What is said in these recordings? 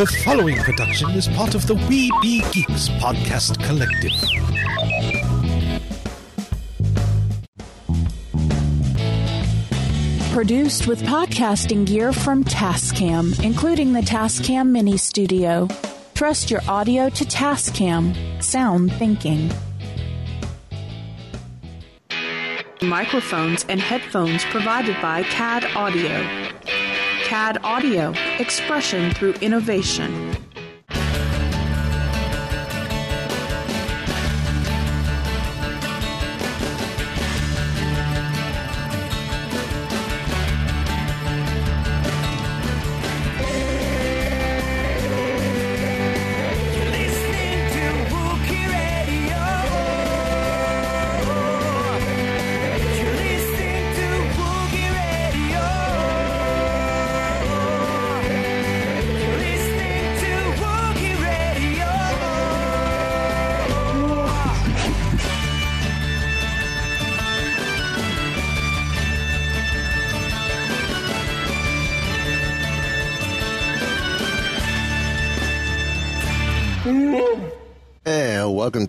The following production is part of the We Be Geeks podcast collective. Produced with podcasting gear from Tascam, including the Tascam Mini Studio. Trust your audio to Tascam. Sound thinking. Microphones and headphones provided by CAD Audio. CAD Audio, expression through innovation.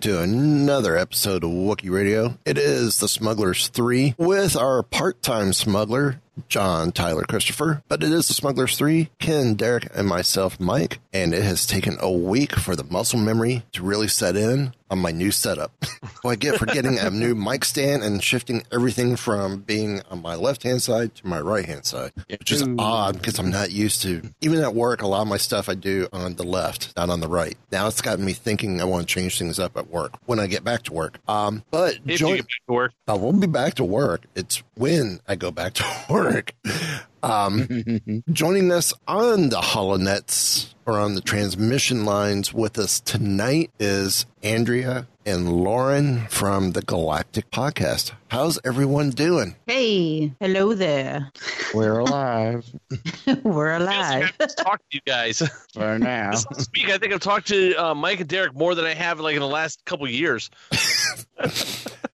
To another episode of Wookiee Radio. It is the Smugglers 3 with our part-time smuggler, John Tyler Christopher. But it is the Smugglers 3, Ken, Derek, and myself, Mike. And it has taken a week for the muscle memory to really set in on my new setup. what I get for getting a new mic stand and shifting everything from being on my left-hand side to my right-hand side, which is odd because I'm not used to, even at work, a lot of my stuff I do on the left, not on the right. Now it's gotten me thinking I want to change things up at work when I get back to work. Um, but If join- you get back to work. I won't be back to work. It's when I go back to work. Um, joining us on the HoloNets or on the transmission lines with us tonight is Andrea and Lauren from the Galactic Podcast. How's everyone doing? Hey, hello there. We're alive We're alive. to talk to you guys. for now. this week, I think I've talked to uh, Mike and Derek more than I have like in the last couple years.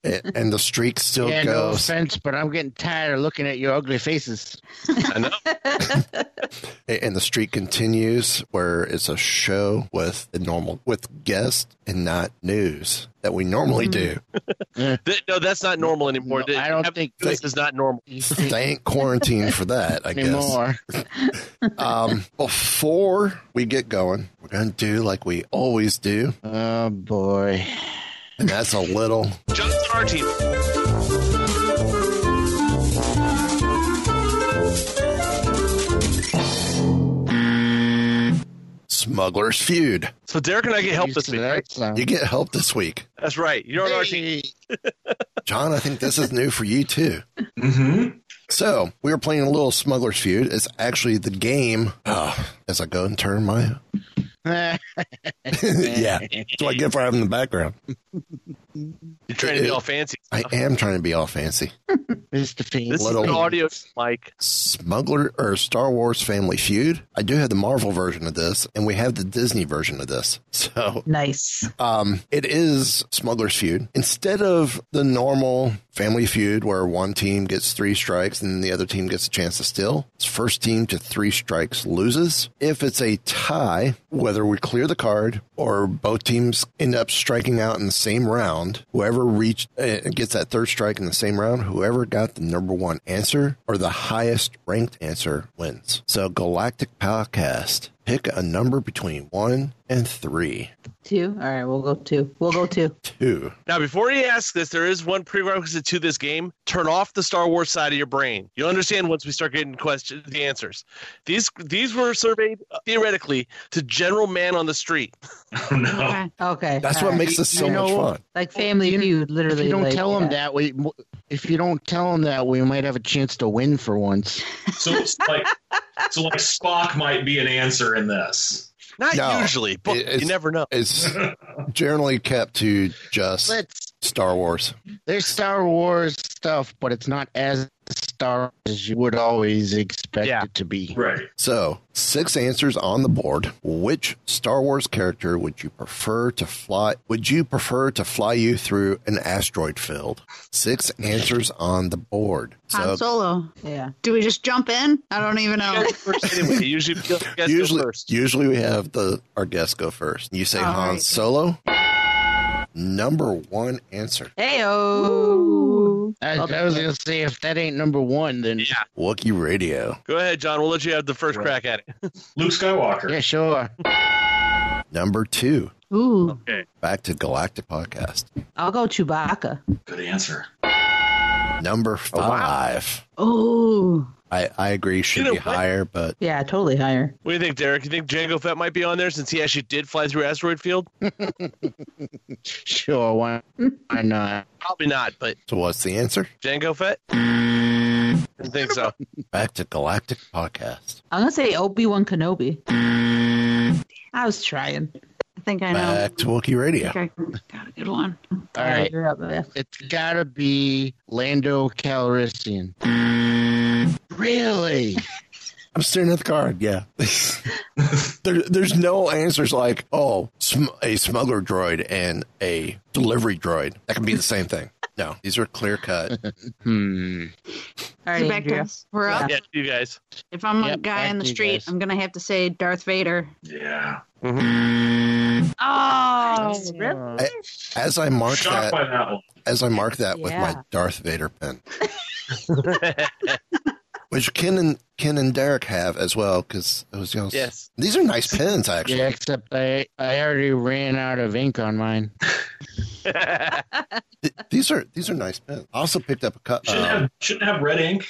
A- And the streak still Yeah, no goes. offense, but I'm getting tired of looking at your ugly faces. I know. And the streak continues where it's a show with the normal with guests and not news that we normally do. No, that's not normal anymore. No, I don't Having think- this is not normal. Thank quarantine for that, I guess. Um, before we get going, we're going to do like we always do, Oh boy. And that's a little Just on our team. smuggler's feud. So Derek and I get help this week. Right? You get help this week. That's right. You're on our team. Hey, John, I think this is new for you too. Mm-hmm. So we were playing a little smuggler's feud. It's actually the game. Oh, as I go and turn my yeah, that's what I get for having the background. You're trying to be all fancy. I am trying to be all fancy. Mr. Fiend. This Little- is an audio, Mike. Smuggler or Star Wars Family Feud. I do have the Marvel version of this, and we have the Disney version of this. So nice. Um, it is Smuggler's Feud. Instead of the normal Family Feud where one team gets three strikes and the other team gets a chance to steal, it's first team to three strikes loses. If it's a tie, whether we clear the card or both teams end up striking out in the same round, whoever reached uh, gets that third strike in the same round, whoever got the number one answer or the highest ranked answer wins. So Galactic Podcast. Pick a number between one and three. Two. All right, we'll go two. We'll go two. Two. Now, before you ask this, there is one prerequisite to this game. Turn off the Star Wars side of your brain. You'll understand once we start getting questions, the answers. These these were surveyed uh, theoretically to general man on the street. Oh no. Okay. Okay. That's all what right. makes this so You much know- fun. like Family You- Feud. If Literally. you don't like, tell them yeah. that, we if you don't tell them that, we might have a chance to win for once. So it's like so like Spock might be an answer in this. Not No, usually, but you never know. It's generally kept to just Let's Star Wars. There's Star Wars stuff, but it's not as Star as you would always expect Yeah. it to be. Right. So, six answers on the board. Which Star Wars character would you prefer to fly? Would you prefer to fly you through an asteroid field? Six answers on the board. Han Solo. Yeah. Do we just jump in? I don't even know. Anyway, usually you guys go usually, first. usually we have the our guests go first. You say All Han right. Solo. Number one answer. Heyo. I, I was gonna say if that ain't number one, then Yeah. Wookiee Radio. Go ahead, John. We'll let you have the first crack at it. Luke Skywalker. yeah, sure. Number two. Ooh. Okay. Back to Galactic Podcast. I'll go Chewbacca. Good answer. Number oh, five. Oh. I, I agree should You know be what? higher, but Yeah, totally higher. What do you think, Derek? You think Jango Fett might be on there since he actually did fly through asteroid field? Sure, why, why not? Probably not, but so what's the answer? Jango Fett? Mm. I don't think so. Back to Galactic Podcast. I'm gonna say Obi Wan Kenobi. Mm. I was trying. I think I know. Back to Wookiee Radio. Okay, got a good one. All right. you're up there. It's gotta be Lando Calrissian. Really? I'm staring at the card. Yeah. there, there's no answers like, oh, sm- a smuggler droid and a delivery droid. That can be the same thing. No, these are clear cut. Hmm. All right, So back to us. We're up. Yeah, you guys. If I'm a guy in the street, guys. I'm gonna have to say Darth Vader. Yeah. Oh, really? As I mark Shocked that, that as I mark that with my Darth Vader pen, which Ken and Ken and Derek have as well, because it was you know, Yes. These are nice pens, actually. Yeah, except I I already ran out of ink on mine. Th- These are these are nice pens. I also picked up a cup. Shouldn't Uh, have shouldn't have red ink.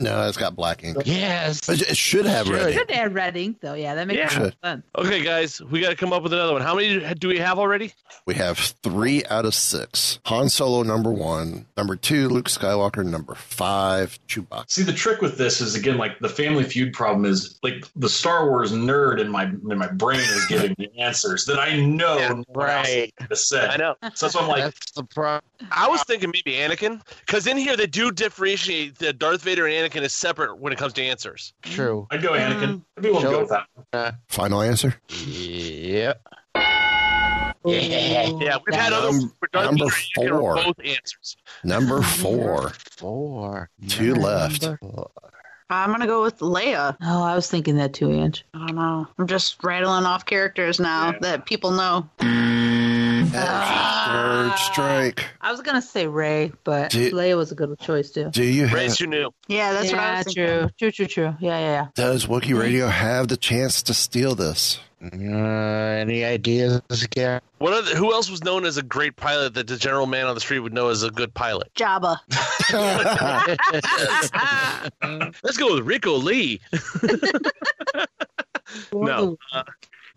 No, it's got black ink. Yes. But it should have red ink. Good add red ink though. Yeah, that makes Yeah. it fun. okay, guys, we got to come up with another one. How many do we have already? We have three out of six. Han Solo number one, number two Luke Skywalker, number five Chewbacca. See, the trick with this is again like the Family Feud problem is like the Star Wars nerd in my in my brain is giving me answers that I know Yeah, no one else right. is gonna. I know. So that's why I'm like, That's the problem. I was thinking maybe Anakin, because in here they do differentiate the Darth Vader and Anakin is separate when it comes to answers. True. I'd go Anakin. Mm. I'd be go with that. Uh, Final answer? Yep. Yeah, yeah, we've had other Num- where Darth number Vader and are four. both answers. Number four. Four. Two left. I'm gonna go with Leia. Oh, I was thinking that too, Ange. I don't know. I'm just rattling off characters now Yeah. that people know. Third ah. strike. I was gonna say Rey, but Do- Leia was a good choice too. Do you Rey's have, too new. Yeah, that's what yeah, was thinking. true, true, true, true. Yeah, yeah, yeah. does Wookiee mm-hmm. Radio have the chance to steal this? Uh, any ideas, Gary? What other, who else was known as a great pilot that the general man on the street would know as a good pilot? Jabba. Let's go with Rico Lee. no,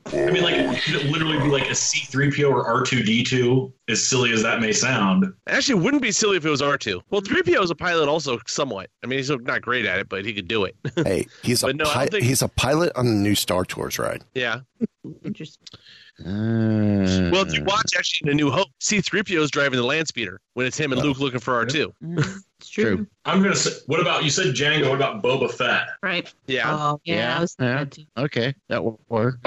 I mean, like could it literally be like a C-3PO or R2D2, as silly as that may sound. actually, it wouldn't be silly if it was R2. Well, 3PO is a pilot also, somewhat. I mean, he's not great at it, but he could do it. hey, he's a But no, pi- think- he's a pilot on the new Star Tours ride. yeah. Interesting. Uh, Well, if you watch actually in A New Hope, C3PO is driving the land speeder when it's him and Luke looking for R2. Mhm. It's true. True. I'm gonna say, what about you said Jango? What about Boba Fett? Right. Yeah. Oh, yeah, Yeah, I was yeah. okay, that will work.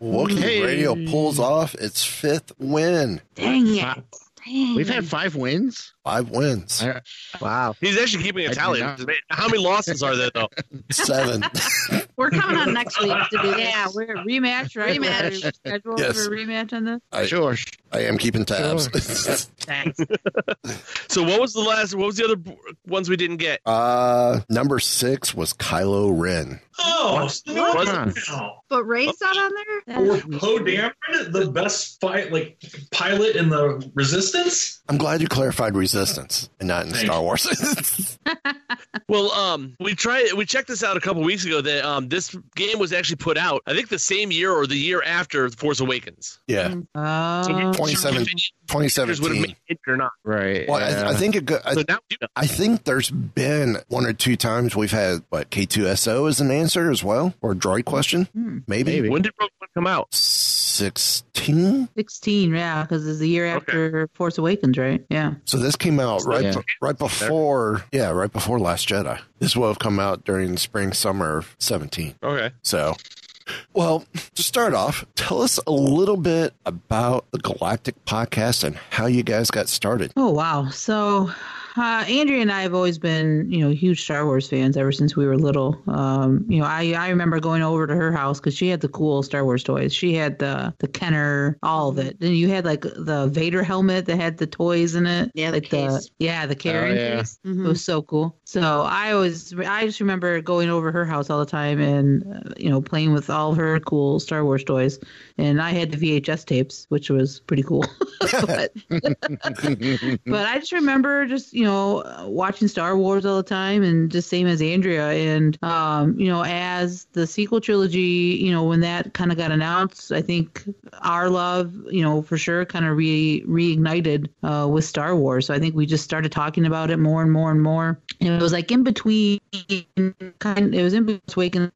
Wookiee Radio pulls off its fifth win. Dang it. Wow. Dang We've had five wins. Five wins. I- wow. He's actually keeping a I do tally. How many losses are there, though? Seven. We're coming on next week to do this. Yeah, we're a rematch, right? Rematch. We're scheduled Yes. for a rematch on this. I, Sure. I am keeping tabs. Thanks. So, what was the last? What was the other ones we didn't get? uh, number six was Kylo Ren. Oh, What? what? But Rey's not on there? Or Poe Dameron, the best fight like pilot in the Resistance. I'm glad you clarified resistance and not in Thank Star. Wars. Well, um, we tried. We checked this out a couple weeks ago. That um, this game was actually put out. I think the same year or the year after Force Awakens. yeah, Uh, So, 27 would have 2017. made it or not. Right. Well, I, I think it go, I, So now, you know, I think there's been one or two times we've had what K2SO as an answer as well or a droid question, maybe. Maybe. when did Rogue One come out? 2016. 16, yeah, because it's the year after Force Awakens, right? Yeah. So this came out right Yeah. right before, yeah, right before Last Jedi. This will have come out during spring summer of 17. Okay. So, well, to start off, tell us a little bit about the Galactic Podcast and how you guys got started. Oh wow! So uh, Andrea and I have always been, you know, huge Star Wars fans ever since we were little. Um, you know, I, I remember going over to her house because she had the cool Star Wars toys. She had the the Kenner, all of it. Then you had like the Vader helmet that had the toys in it. Yeah, the like the case. yeah the carrying yeah. case. Mhm. It was so cool. So I always, I just remember going over her house all the time and, uh, you know, playing with all of her cool Star Wars toys. And I had the VHS tapes, which was pretty cool. but, but I just remember just, you know, uh, watching Star Wars all the time and just same as Andrea. And, um, you know, as the sequel trilogy, you know, when that kind of got announced, I think our love, you know, for sure kind of re reignited uh, with Star Wars. So I think we just started talking about it more and more and more. And it was like in between, kind. It was in between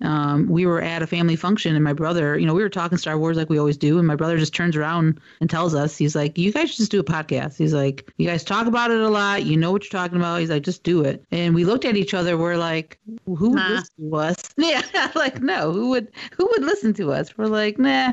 Um, we were at a family function, and my brother, you know, we were talking Star Wars like we always do, and my brother just turns around and tells us, he's like, "You guys should just do a podcast." He's like, "You guys talk about it a lot. You know what you're talking about." He's like, "Just do it." And we looked at each other. We're like, "Who would Nah. listen to us?" Yeah, like no, who would who would listen to us? We're like, nah.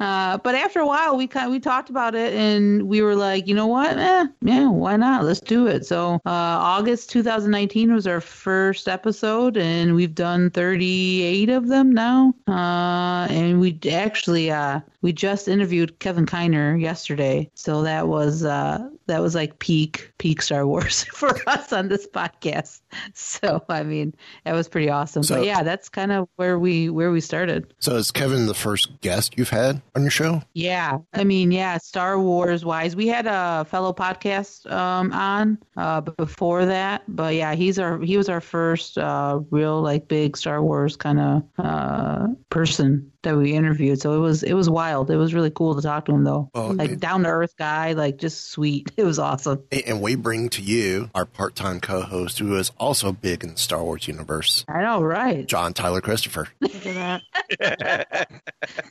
Uh, but after a while, we kind of, we talked about it, and we were like, you know what? Eh, yeah, why not? Let's do it. So uh, August 2019 was our first episode, and we've done 38 of them now. Uh, and we actually uh, we just interviewed Kevin Kiner yesterday, so that was uh, that was like peak peak Star Wars for us on this podcast. So I mean, that was pretty awesome. So- but yeah, that's kind of where we where we started. So, is Kevin the first guest you've had on your show? Yeah, I mean, yeah, Star Wars wise, we had a fellow podcast um, on uh, before that, but yeah, he's our he was our first uh, real like big Star Wars kind of uh, person that we interviewed. So it was it was wild. It was really cool to talk to him though. Oh, like down to earth guy, like just sweet. It was awesome. And we bring to you our part time co host who is also big in the Star Wars universe, I know, right? John Tyler Christopher. Look at that.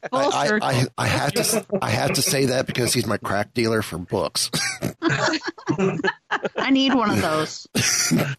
I. I, I, I have to I have to say that because he's my crack dealer for books. I need one of those.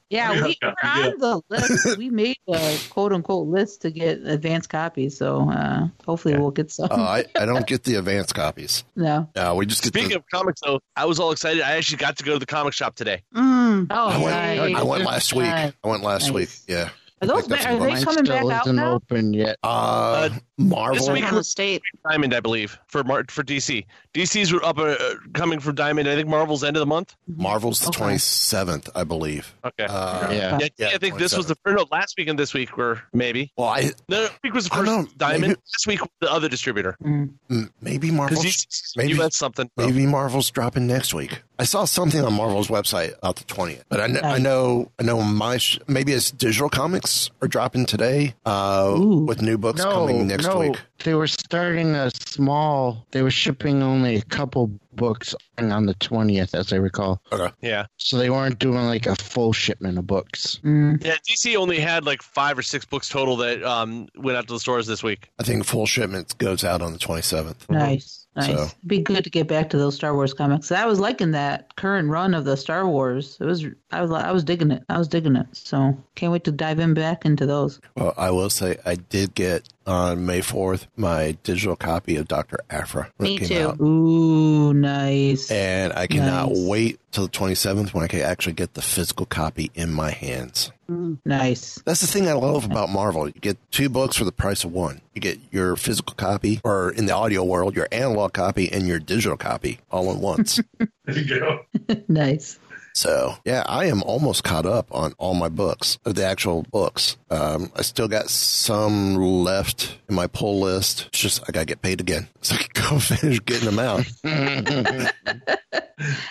Yeah, we Yeah, on the list. We made the quote unquote list to get advanced copies. So uh, hopefully we'll get some. Uh, I, I don't get the advanced copies. no. Uh, we just get Speaking the, of comics, though, I was all excited. I actually got to go to the comic shop today. Mm. Oh, I went, nice. I went last week. I went last Nice. week. Yeah. Are those Picked ba- are they books. Mine coming back still out isn't now? open yet. Uh, Marvel. this week- Down the state. Diamond, I believe, for Mar- for DC. DC's up uh, coming from Diamond. I think Marvel's end of the month. Marvel's the Okay. twenty seventh, I believe. Okay. Uh, Yeah. yeah, yeah, I think this was the or no last week and this week were maybe. Well, I No, this week was the first Diamond. maybe- This week the other distributor. Mm. m- maybe Because Marvel's DC's maybe- US something. maybe Marvel's dropping next week. I saw something on Marvel's website about the twentieth, but I know, I know I know my sh- maybe it's digital comics are dropping today uh, with new books no, coming next no, week. they were starting a small. They were shipping only a couple books on the twentieth, as I recall. Okay. Yeah. So they weren't doing like a full shipment of books. Mm. Yeah, DC only had like five or six books total that um went out to the stores this week. I think full shipment goes out on the twenty seventh. Nice. Nice. So- It'd be good to get back to those Star Wars comics. I was liking that current run of the Star Wars. It was I was I was digging it. I was digging it. So can't wait to dive in back into those. Well, I will say I did get on May fourth my digital copy of Doctor Aphra. when it Me too. out. Ooh, nice. And I cannot Nice. wait till the 27th when I can actually get the physical copy in my hands. Mm, nice. That's the thing I love about Marvel. You get two books for the price of one. You get your physical copy, or in the audio world, your analog copy and your digital copy all at once. There you go. nice. So, yeah, I am almost caught up on all my books, of the actual books. Um, I still got some left in my pull list. It's just, I got to get paid again so I can go go finish getting them out.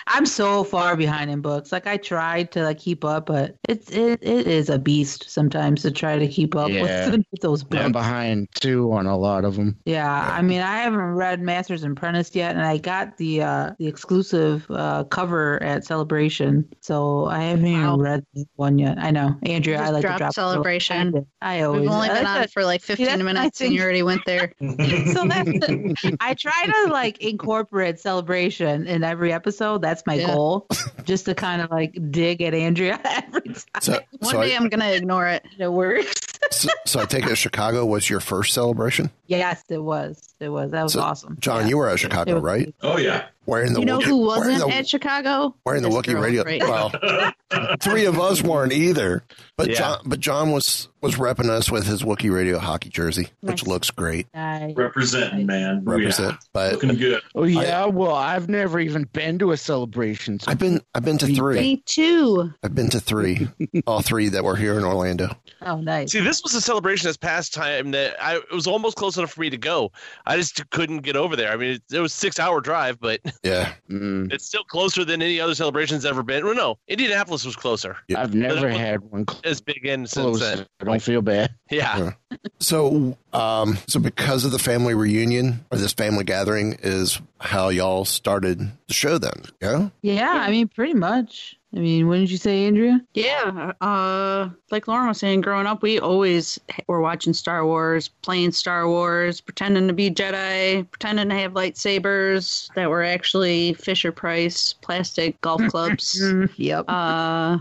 I'm so far behind in books. Like I tried to like keep up, but it's it, it is a beast sometimes to try to keep up Yeah. with, with those books. I'm behind too on a lot of them. Yeah, I mean, I haven't read Masters and Apprentice yet, and I got the uh, the exclusive uh, cover at Celebration, so I haven't even Wow. read that one yet. I know, Andrea, I like to dropped drop Celebration. I always. We've only been on a- for like 15 my minutes and you already went there. so that's I try to like incorporate celebration in every episode. That's my Yeah. goal, just to kind of like dig at Andrea every time So, One so, day I, I'm going to ignore it. it works. so, so I take it Chicago was your first celebration? Yes, it was. It was. That was So, awesome. John, Yeah. you were at Chicago, was- right? Oh yeah. Wearing the You know Wookiee- who wasn't the, at Chicago? wearing the This Wookiee girl, radio. right? Well, three of us weren't either. But Yeah. John, but John was was repping us with his Wookiee Radio hockey jersey, which looks great. Nice. Representing, man. Oh, Represent. Yeah. But Looking good. Oh yeah, well I've never even been to a celebration. So I've been I've been to three. Me too. I've been to three. All three that were here in Orlando. Oh, nice. See, this was a celebration this past time that I it was almost close enough for me to go. I just couldn't get over there. I mean, it, it was six hour drive, but Yeah. Mm, it's still closer than any other celebration's ever been. Well, no, Indianapolis was closer. I've never had one As big in since close. then. I don't feel bad. Yeah. So, um, so because of the family reunion or this family gathering is how y'all started the show then, yeah? Yeah, I mean, pretty much. I mean, wouldn't you say, Andrea? Yeah, uh, like Lauren was saying, growing up, we always were watching Star Wars, playing Star Wars, pretending to be Jedi, pretending to have lightsabers that were actually Fisher Price plastic golf clubs. Yep. Uh,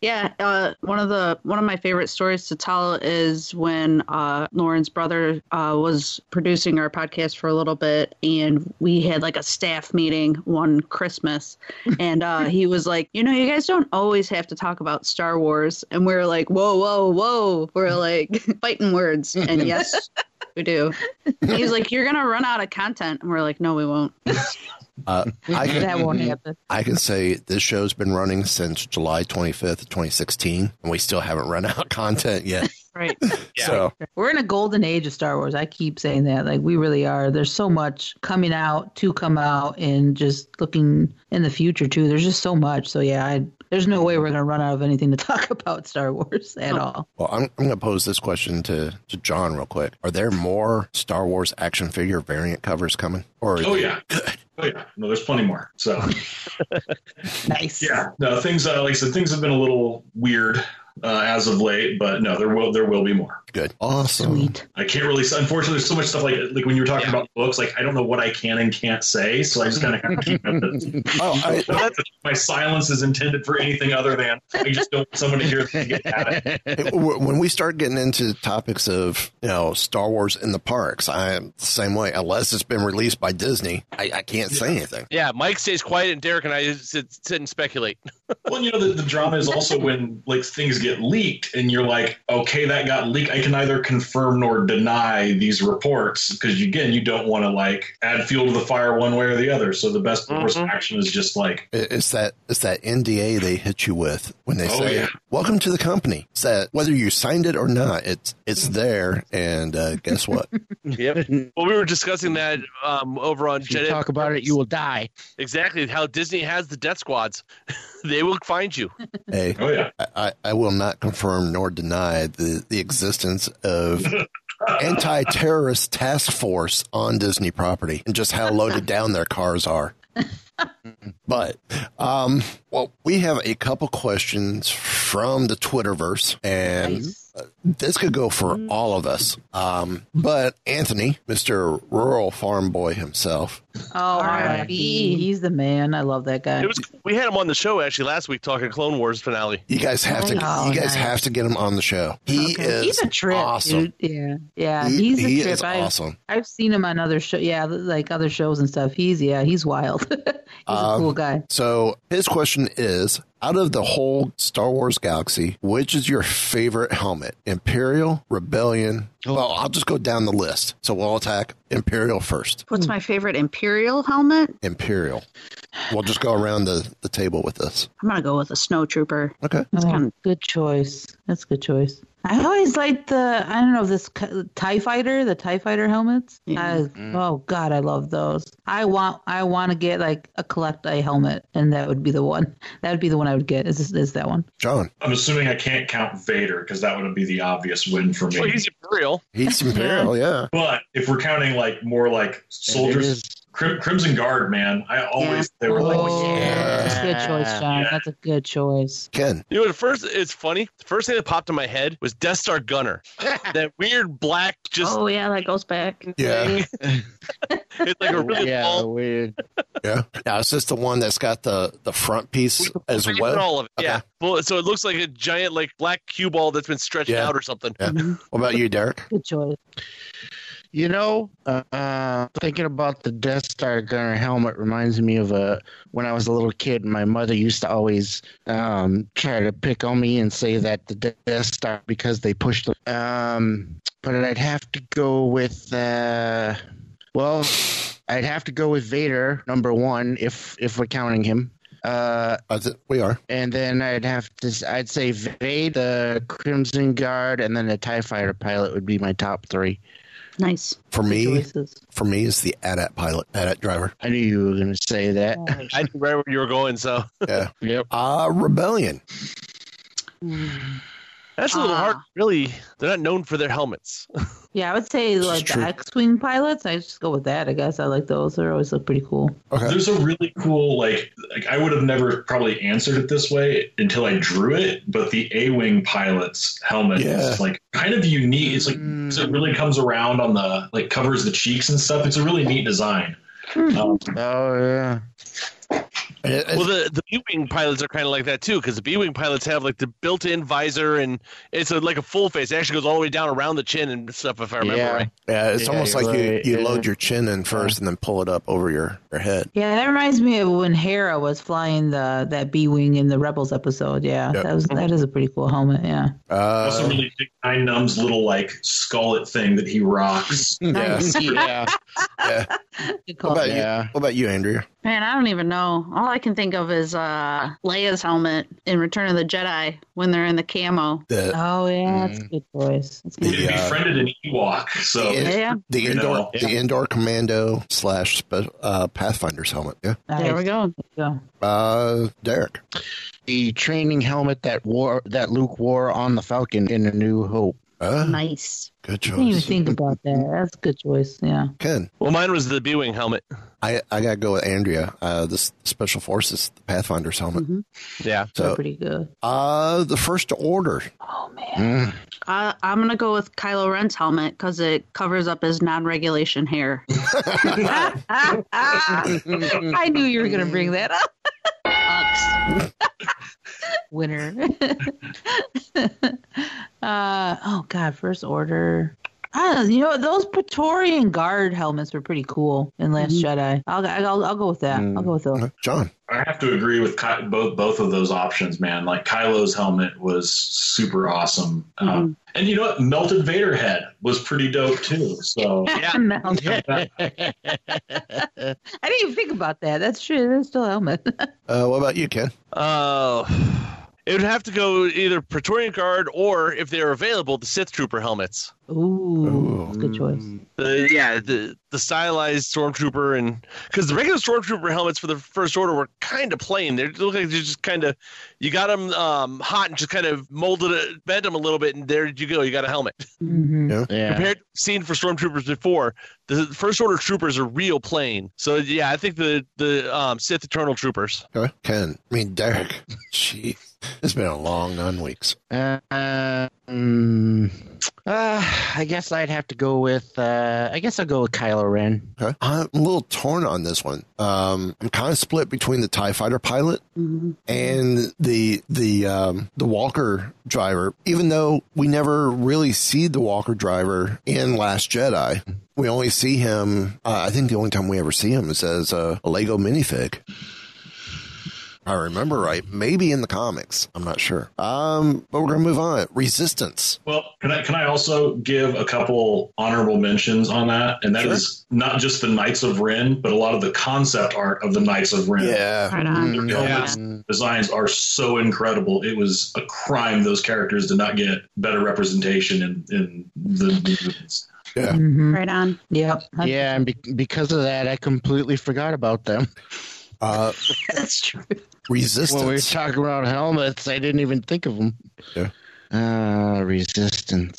yeah, uh, one of the one of my favorite stories to tell is when uh, Lauren's brother uh, was producing our podcast for a little bit, and we had like a staff meeting one Christmas, and uh, he was like, "You know, you guys don't always have to talk about Star Wars," and we're like, "Whoa, whoa, whoa!" We're like fighting words, and yes. We do. He was like, "You're gonna run out of content," and we're like, "No, we won't." Uh, I, that won't happen. I can say this show's been running since July 25th, 2016, and we still haven't run out of content yet. Right. So, We're in a golden age of Star Wars. I keep saying that. Like, we really are. There's so much coming out to come out and just looking in the future, too. There's just so much. So, yeah, I, there's no way we're going to run out of anything to talk about Star Wars at all. well, I'm, I'm going to pose this question to, to John real quick. Are there more Star Wars action figure variant covers coming? Or Oh yeah. Oh yeah. No, there's plenty more. So Nice. yeah. No, things uh, like I said, things have been a little weird uh, as of late, but no, there will there will be more. good? Awesome. Sweet. I can't really. Unfortunately, there's so much stuff like like when you were talking about books. Like I don't know what I can and can't say, so I just kind of keep it. Oh, I, My silence is intended for anything other than I just don't want someone to hear me get at it. It- when we start getting into topics of you know Star Wars in the parks, I am the same way. Unless it's been released by Disney, I, I can't say anything. Yeah, Mike stays quiet and Derek and I sit, sit and speculate. Well, you know, the, the drama is also when like things get leaked, and you're like, okay, that got leaked. I can neither confirm nor deny these reports because again, you don't want to like add fuel to the fire one way or the other. So the best course of action is just like, It's that it's that NDA they hit you with when they Oh, say yeah. "Welcome to the company." It's that whether you signed it or not, it's it's there. And uh, guess what? Yep. well, we were discussing that um, over on If you Jedi. talk about it, you will die. Exactly how Disney has the death squads. they will find you. hey, oh yeah, I, I- I will not confirm nor deny the the existence of anti-terrorist task force on Disney property and just how loaded down their cars are. But um, well, we have a couple questions from the Twitterverse, and Nice. This could go for all of us. Um, but Anthony, Mister Rural Farm Boy himself, Oh, R.I.P.. R.I.P. He's the man. I love that guy. It was. We had him on the show actually last week talking Clone Wars finale. you guys have to Oh, you guys nice. have to get him on the show. He is he's a trip, awesome. dude. Yeah, yeah, He- he's a he trip. is I've, awesome. I've seen him on other show, yeah, like other shows and stuff. He's yeah, he's wild. he's a Um, cool guy. So his question is: Out of the whole Star Wars galaxy, which is your favorite helmet? Imperial, Rebellion? Well, I'll just go down the list. So we'll attack Imperial first. What's my favorite Imperial helmet? Imperial. We'll just go around the, the table with this. I'm gonna go with a snowtrooper. Okay. Oh, kinda- good choice. That's a good choice. I always liked the I don't know this Tie Fighter, the Tie Fighter helmets. Yeah. I, mm. Oh God, I love those. I want I want to get like a collect a helmet, and that would be the one. That would be the one I would get. Is is that one? John, I'm assuming I can't count Vader because that would be the obvious win for me. Well, he's Imperial. he's Imperial, yeah. but if we're counting like more like soldiers, is- Crim- Crimson Guard, man, I always they were Oh, like, that's a good choice, John. Yeah. That's a good choice. Ken, You know, the first it's funny. The first thing that popped in my head was Death Star Gunner. that weird black, just oh yeah, that goes back. yeah, it's like a really yeah, tall. weird. yeah. Now, is this the one that's got the the front piece as well? all of it. Okay. Yeah. Well, so it looks like a giant, like black cue ball that's been stretched Yeah. out or something. Yeah. Mm-hmm. What about you, Derek? Good choice. You know, uh, thinking about the Death Star gunner helmet reminds me of a when I was a little kid. My mother used to always um, try to pick on me and say that the Death Star because they pushed them. Um, but I'd have to go with, uh, well, I'd have to go with Vader number one if if we're counting him. Uh, we are. and then I'd have to, I'd say Vader, the Crimson Guard, and then the Tie Fighter pilot would be my top three. Nice. For Good me, choices. for me, is the AT-AT pilot, AT-AT driver. I knew you were going to say that. I knew right where you were going, so Yeah. Yep. Uh, Rebellion. That's a little Ah. hard. Really, they're not known for their helmets. Yeah, I would say like the X-wing pilots. I just go with that. I guess I like those. They always look pretty cool. Okay. There's a really cool like like I would have never probably answered it this way until I drew it, but the A wing pilot's helmet Yeah. is like kind of unique. It's like 'cause it really comes around on the like covers the cheeks and stuff. It's a really neat design. Um, Oh yeah. And it- well, the the B wing pilots are kind of like that too, because the B wing pilots have like the built-in visor, and it's a, like a full face. It actually goes all the way down around the chin and stuff. If I remember Yeah. right. yeah, it's Yeah, almost like right, you, you yeah. load your chin in first and then pull it up over your, your head. Yeah, that reminds me of when Hera was flying the that B wing in the Rebels episode. Yeah, Yep. that was that is a pretty cool helmet. Yeah. Uh, also really big Nien Nunb's little like skullet thing that he rocks. yeah. yeah. yeah. What about Yeah. you? What about you, Andrea? Man, I don't even know. All I can think of is uh, Leia's helmet in Return of the Jedi when they're in the camo. The Oh yeah, that's a good choice. That's good. He Yeah. befriended an Ewok, so Yeah. Yeah, the Endor know. the Endor commando slash uh, Pathfinder's helmet. Yeah. there we go. go. Uh, Derek. The training helmet that wore that Luke wore on the Falcon in A New Hope. Uh, Nice. good choice. I didn't even think about that. That's a good choice. Yeah. Ken. Well, mine was the B wing helmet. I I gotta go with Andrea. Uh, this special forces the Pathfinder's helmet. Yeah. They're So, pretty good. uh, the first order. Oh man. Mm. Uh, I'm gonna go with Kylo Ren's helmet because it covers up his non-regulation hair. I knew you were gonna bring that up. Winner. uh oh god, first order. Ah, you know those Praetorian Guard helmets were pretty cool in Last Jedi. I'll, I'll I'll go with that. I'll go with those. Uh, John. I have to agree with Ky- both both of those options, man. Like Kylo's helmet was super awesome, um, and you know what? Melted Vader head was pretty dope too. So Yeah. No, I didn't even think about that. That's true. That's still a helmet. Uh, what about you, Ken? Uh, it would have to go either Praetorian Guard or, if they're available, the Sith Trooper helmets. Ooh, that's a good choice. The yeah, the the stylized stormtrooper and because the regular stormtrooper helmets for the first order were kind of plain. They look like they just kind of you got them um, hot and just kind of molded it, bent them a little bit, and there you go. You got a helmet. hmm Yeah. Compared to seen for stormtroopers before, the first order troopers are real plain. So yeah, I think the the um, Sith Eternal Troopers. Okay. Ken. I mean, Derek. Gee, it's been a long nine weeks. Uh, um, uh, I guess I'd have to go with. Uh, I guess I'll go with Kylo Ren. Okay. I'm a little torn on this one. Um, I'm kind of split between the Tie Fighter pilot and the the um, the Walker driver. Even though we never really see the Walker driver in Last Jedi, we only see him. Uh, I think the only time we ever see him is as a, a Lego minifig. I remember right. Maybe in the comics. I'm not sure. Um, but we're gonna move on. Resistance. Well, can I can I also give a couple honorable mentions on that? And that is Sure. not just the Knights of Ren, but a lot of the concept art of the Knights of Ren. Yeah. Right on. Their Yeah. designs are so incredible. It was a crime those characters did not get better representation in in the movies. Yeah. Mhm. Right on. Yep. Yeah, and be- because of that, I completely forgot about them. Uh, That's true. Resistance. When we were talking about helmets, I didn't even think of them. Yeah. Uh, resistance.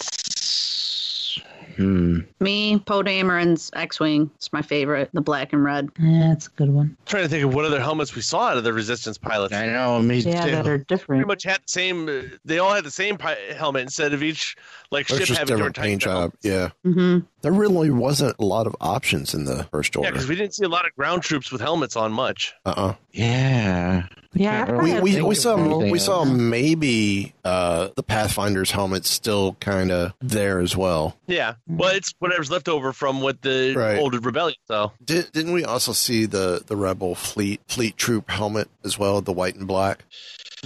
Hmm. Me, Poe Dameron's X-wing. It's my favorite. The black and red. Yeah, that's a good one. trying to think of what other helmets we saw out of the Resistance pilots. I know, me Yeah, too. that are different. Pretty much had the same. They all had the same pi- helmet instead of each like There's ship having different different paint types of job. Yeah. Mm-hmm. There really wasn't a lot of options in the first order. Yeah, order. because we didn't see a lot of ground troops with helmets on much. uh-uh. Yeah. Yeah, We- We, we, have we to saw we both. saw maybe uh, the Pathfinder's helmets still kind of there as well. Yeah, well, it's whatever's left over from what the Right. older rebellion. So Did, didn't we also see the, the Rebel fleet fleet troop helmet as well, the white and black?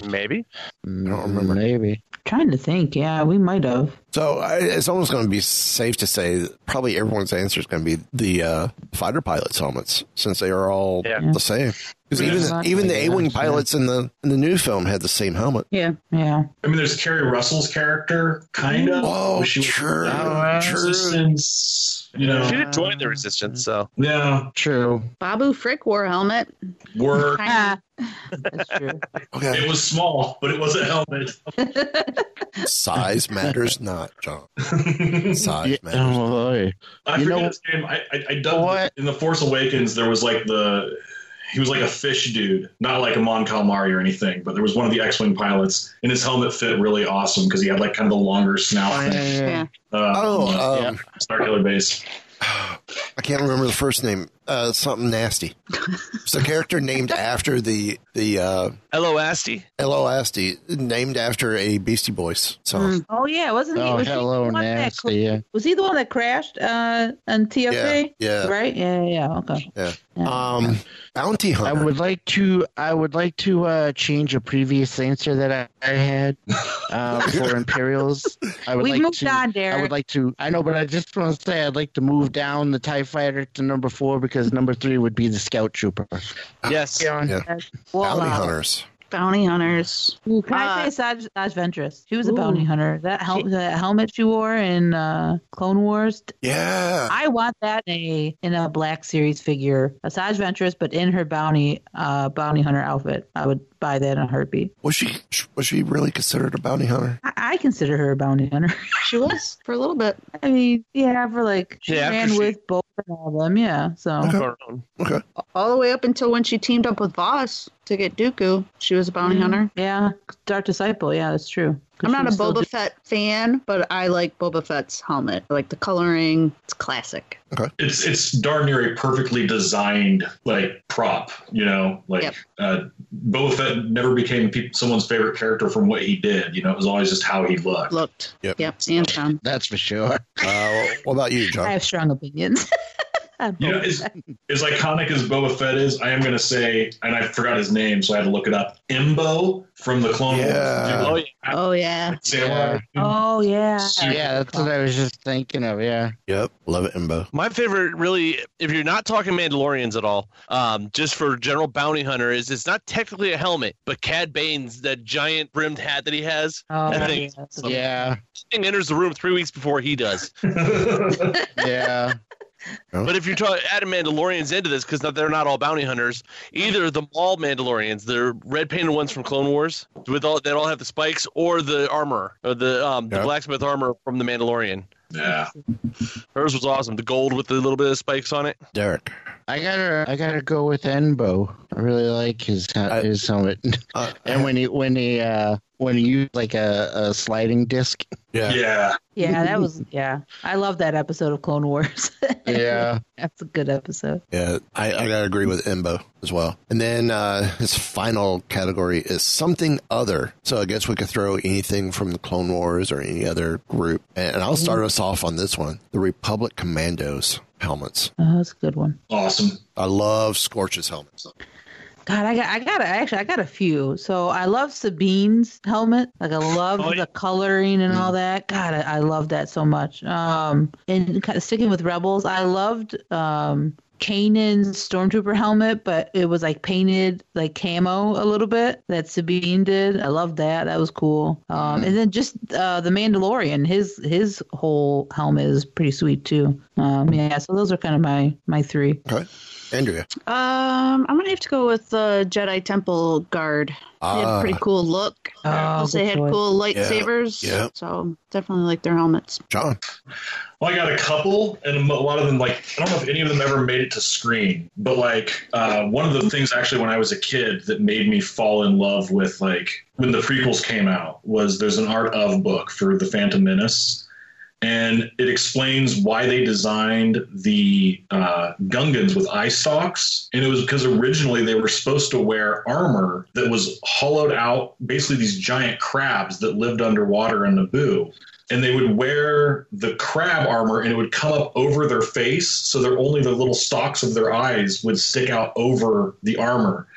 maybe. I don't remember. Maybe. Trying to think. Yeah, we might have. So I, it's almost going to be safe to say that probably everyone's answer is going to be the uh, fighter pilots' helmets, since they are all Yeah. the same. Because Yeah. even Exactly. even the A wing sure. pilots in the in the new film had the same helmet. Yeah. Yeah. I mean, there's Keri Russell's character, kind of. Oh, She was- true, Uh, true. Resistance, you know. She did join the Resistance, so Yeah, True. Babu Frick wore a helmet. work. Ah, that's true. Okay, It was small, but it was a helmet. size matters not, John. Size Yeah, matters. oh, boy. I You forget know- his name. I, I, I dug What? in the Force Awakens. There was like the he was like a fish dude, not like a Mon Calamari or anything, but there was one of the X-wing pilots, and his helmet fit really awesome because he had like kind of the longer snout. thing. Yeah. Uh, Oh, um, Starkiller Base. I can't remember the first name. Uh, something nasty. It's a character named after the the uh, Hello, Asti. Ello Asty, named after a Beastie Boys song. Oh yeah, wasn't he? Oh, was he the hello, one that. Yeah. Was he the one that crashed uh, on TFA? Yeah, yeah. Right? Yeah, yeah, yeah. Okay. Yeah. Yeah. Um, Bounty I would like to. I would like to uh, change a previous answer that I, I had uh, for Imperials. I would We've like moved to. on, Derek. I would like to. I know, but I just want to say I'd like to move down the Tie Fighter to number four because number three would be the Scout Trooper. Yes. Yeah. Yeah. Well, Bounty uh, Hunters. Bounty hunters. Ooh, can I Uh, say Saj, Saj Ventress? She was a bounty hunter. That hel- that helmet she wore in uh, Clone Wars. Yeah. I want that in a in a Black Series figure, a Saj Ventress, but in her bounty uh, bounty hunter outfit. I would buy that in a heartbeat. Was she was she really considered a bounty hunter? I, I consider her a bounty hunter. She was for a little bit. I mean, yeah, for like she Yeah, ran she- with both of them. Yeah, so Okay. All the way up until when she teamed up with Vos to get Dooku. She was a bounty mm-hmm. hunter. yeah, Dark Disciple. Yeah, that's true. 'Cause I'm not a Boba do- Fett fan, but I like Boba Fett's helmet. I like the coloring. It's classic. Okay. It's it's darn near a perfectly designed like prop. You know, like Yep. uh, Boba Fett never became pe- someone's favorite character from what he did. You know, it was always just how he looked. Looked. Yep. Yep. And sound. That's for sure. Uh, what about you, John? I have strong opinions. on You know, as, as iconic as Boba Fett is, I am going to say, and I forgot his name, so I had to look it up. Embo from the Clone Yeah. Oh, Wars. yeah. Oh yeah. Samurai. oh yeah, Yeah, that's what I was just thinking of. Yeah. Yep. Love it, Embo. My favorite, really, if you're not talking Mandalorians at all, um, just for general bounty hunter, is it's not technically a helmet, but Cad Bane's that giant brimmed hat that he has. oh, That yeah, thing- that's Yeah. thing enters the room three weeks before he does. Yeah. But if you're talking adding Mandalorians into this, because they're not all bounty hunters, either the Maul Mandalorians, the red painted ones from Clone Wars, with all that all have the spikes, or the armor, or the um, the Yeah. blacksmith armor from the Mandalorian. yeah. Hers was awesome. The gold with the little bit of spikes on it. Derek. I gotta. I gotta go with Embo. I really like his I- his helmet. Uh, And when he when he uh when he used like a, a sliding disc. yeah. Yeah. Yeah, that was yeah. I love that episode of Clone Wars. Yeah. That's a good episode. Yeah, I, I gotta agree with Embo as well. And then uh, his final category is something other. So I guess we could throw anything from the Clone Wars or any other group. And, and I'll start us off on this one: the Republic Commandos helmets. Oh, that's a good one. Awesome. I love Scorch's helmets. God, I got, I got, a, actually, I got a few. So I love Sabine's helmet. Like I love Oh, yeah. the coloring and all that. God, I, I love that so much. Um, and kind of sticking with Rebels, I loved um Kanan's stormtrooper helmet, but it was like painted like camo a little bit that Sabine did. I loved that. That was cool. Um, and then just uh, the Mandalorian, his his whole helmet is pretty sweet too. Um, yeah, so those are kind of my my three. Okay. Andrea. Um, I'm gonna have to go with the Jedi Temple Guard. They had Ah. a pretty cool look. Oh, Plus, they had choice. cool lightsabers. yeah. So definitely like their helmets. John. Well, I got a couple, and a lot of them, like, I don't know if any of them ever made it to screen, but like, uh, one of the things actually when I was a kid that made me fall in love with, like, when the prequels came out was there's an art of book for The Phantom Menace, and it explains why they designed the uh, Gungans with eye stalks. And it was because originally they were supposed to wear armor that was hollowed out, basically these giant crabs that lived underwater in Naboo. And they would wear the crab armor and it would come up over their face. So they're only the little stalks of their eyes would stick out over the armor.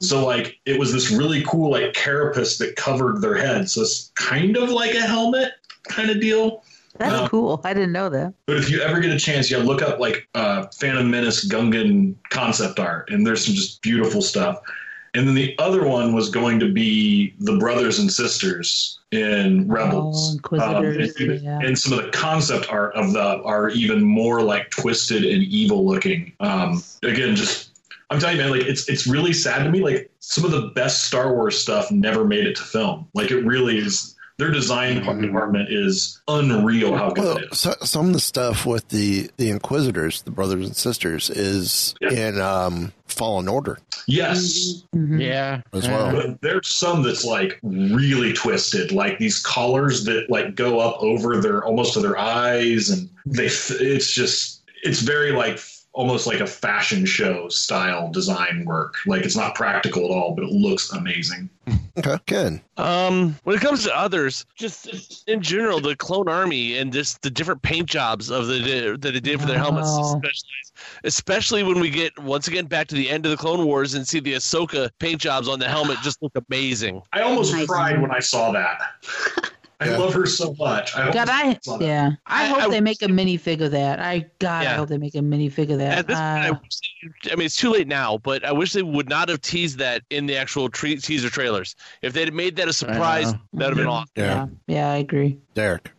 So like it was this really cool like carapace that covered their head. So it's kind of like a helmet kind of deal That's Um, cool. I didn't know that. but if you ever get a chance yeah look up like uh, phantom menace gungan concept art and there's some just beautiful stuff and then the other one was going to be the brothers and sisters in Rebels. Oh, Inquisitors, and, yeah. and some of the concept art of the are even more like twisted and evil looking. Um, again, just I'm telling you, man, like it's it's really sad to me. Like some of the best Star Wars stuff never made it to film. Like it really is. Their design department is unreal. How good Well, it is. so, some of the stuff with the the Inquisitors, the brothers and sisters, is Yeah. in um, Fallen Order Yes. Mhm. Yeah. as well. But there's some that's like really twisted, like these collars that like go up over their almost to their eyes, and they. It's just it's very like almost like a fashion show style design work. Like it's not practical at all, but it looks amazing. Okay, good. Um, when it comes to others, just in general, the clone army and just the different paint jobs of the that it did for their helmets, Wow. especially, especially when we get once again back to the end of the Clone Wars and see the Ahsoka paint jobs on the helmet just look amazing. I almost Nice. cried when I saw that. I Yeah. love her so much. I God, I yeah. I, I- hope I they would make a minifig of that. I God, I hope they make a minifig of that. At this point, I, Uh, wish they- I mean, it's too late now, but I wish they would not have teased that in the actual tre- teaser trailers. If they'd made that a surprise, that would have been awesome. yeah, yeah, I agree. Derek.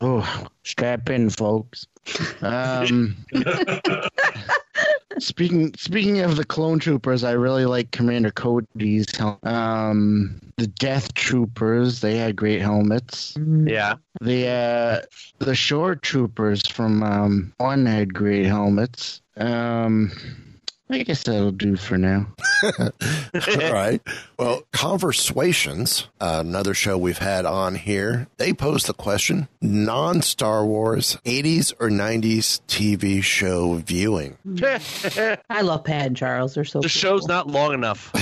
Oh, strap in, folks. Um, speaking speaking of the clone troopers, I really like Commander Cody's helmet. Um, the Death Troopers, they had great helmets. Mm, Yeah. The uh, the Shore Troopers from um, one had great helmets. Um, I guess that'll do for now. All right. Well, Conversations, uh, another show we've had on here, they posed the question non Star Wars 80s or 90s TV show viewing. I love Pat and Charles. They're so. The cool. show's not long enough.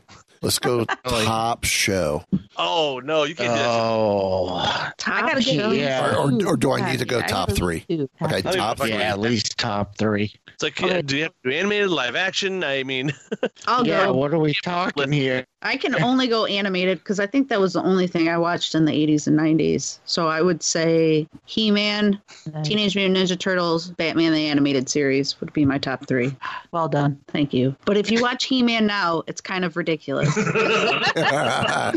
Let's go top show. Oh no, you can't do that. Oh, I gotta get Yeah. Or, or, or do I need to go top three? do Okay, top top Like- three. yeah, at least top three. It's like, Okay. uh, do you have to do animated, live action? I mean, I'll Yeah, go. what are we talking here? I can only go animated because I think that was the only thing I watched in the 80s and 90s. So I would say He Man, Teenage Mutant Ninja Turtles, Batman the Animated Series would be my top three. Well done. Thank you. But if you watch He Man now, it's kind of ridiculous. yeah,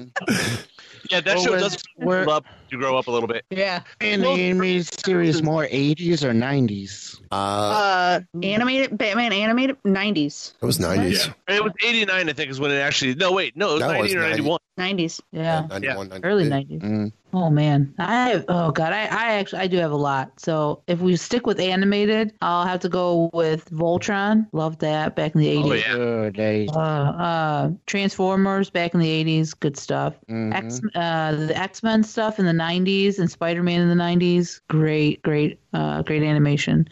that Well, show does where- hold up to grow up a little bit. yeah. And the animated series more 80s or 90s? uh, Uh, animated Batman animated 90s. it was 90s. It was 89, I think, is when it actually. No, wait, no, it was No, it 90 was or 90. 91. 90s. Yeah. 91, 92. Early nineties. Mm. Oh man, I oh god, I, I actually I do have a lot. So if we stick with animated, I'll have to go with Voltron. Loved that back in the eighties. Oh, eighties. yeah. Good days. Uh, uh, Transformers back in the eighties, good stuff. Mhm. X, uh, the X Men stuff in the nineties and Spider Man in the nineties, great, great, uh, great animation.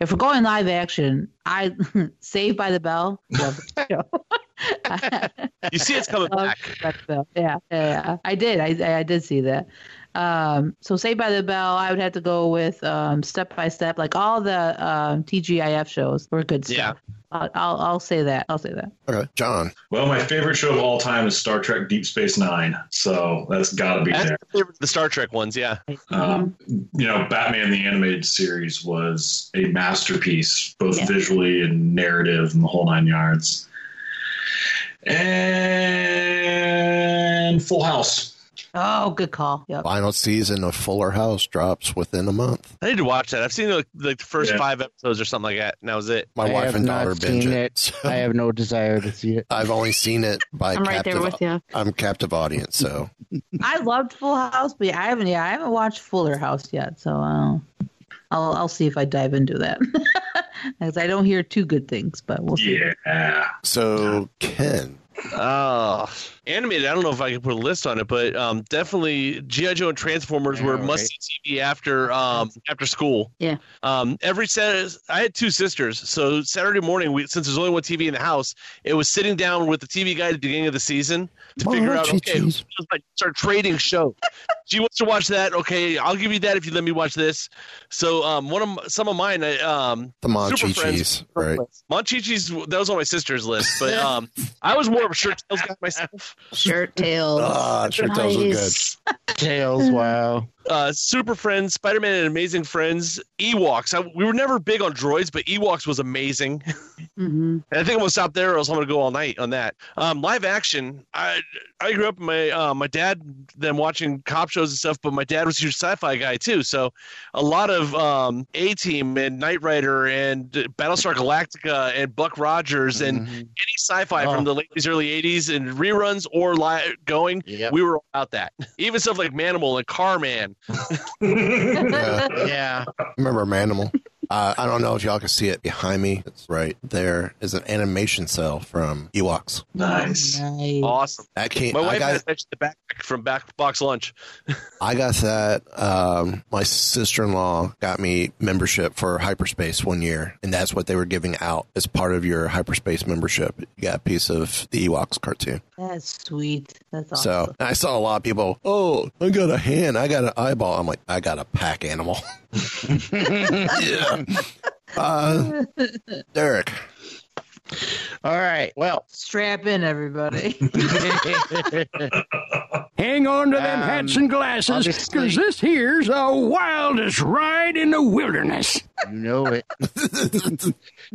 If we're going live action, I Saved by the Bell, love the show. You see, it's coming back. Saved by the Bell. Yeah, yeah, yeah. I did. I I did see that. Um, so Saved by the Bell, I would have to go with um, Step by Step. Like all the uh, TGIF shows were good stuff. Yeah. I'll, I'll I'll say that. I'll say that. Okay, John. Well, my favorite show of all time is Star Trek Deep Space Nine, so that's got to be That's there. my favorite of the Star Trek ones, yeah. Um, you know, Batman the animated series was a masterpiece, both Yeah. visually and narrative, and the whole nine yards. And Full House. Oh, good call. Yep. Final season of Fuller House drops within a month. I need to watch that. I've seen like, like the first Yeah. five episodes or something like that, and that was it. My I wife and daughter binge it. it. so I have no desire to see it. I've only seen it by I'm right there with you. I'm captive audience, so I loved Full House, but I haven't. Yeah, I haven't watched Fuller House yet, so uh, I'll I'll see if I dive into that. Because I don't hear two good things, but we'll see. Yeah. so Ken. Oh, animated. I don't know if I can put a list on it, but um, definitely GI Joe and Transformers were Yeah, must see TV after um, after school. Yeah. Um, every Saturday, I had two sisters, so Saturday morning, we, since there's only one TV in the house, it was sitting down with the TV guy at the beginning of the season to figure out okay, who Chi-Chis. feels like start trading show. she wants to watch that. Okay, I'll give you that if you let me watch this. So um, one of some of mine, I, um, The Super Monchichis, right? Monchichi's that was on my sister's list, but um, I was more of a Shirt Tales guy myself. Shirt Tales. Ah, Shirt Tales are good. Tails, wow. Uh, Super Friends, Spider Man and Amazing Friends, Ewoks. I, we were never big on droids, but Ewoks was amazing. hmm And I think I'm gonna stop there, or else I'm gonna go all night on that. Um, live action. I I grew up my uh, my dad then watching cop shows and stuff, but my dad was a huge sci-fi guy too. So a lot of um, A Team and Knight Rider and Battlestar Galactica and Buck Rogers and Mhm. any sci-fi Oh. from the late 80s, early 80s and reruns or live going. Yep. We were about that. Even stuff like Manimal and Carman. Yeah. Yeah. Remember Manimal? Uh, I don't know if y'all can see it behind me. It's right there is an animation cell from Ewoks. Nice. Nice. Awesome. That came. My I wife got had mentioned the back from back BoxLunch. I got that. Um, my sister in law got me membership for hyperspace one year, and that's what they were giving out as part of your hyperspace membership. You got a piece of the Ewoks cartoon. That's sweet. That's awesome. So I saw a lot of people. Oh, I got a hand. I got an eyeball. I'm like, I got a pack animal. yeah. Uh, Derek. All right. Well, Strap in, everybody. Hang on to them Um, hats and glasses, because this here's the wildest ride in the wilderness. you know it.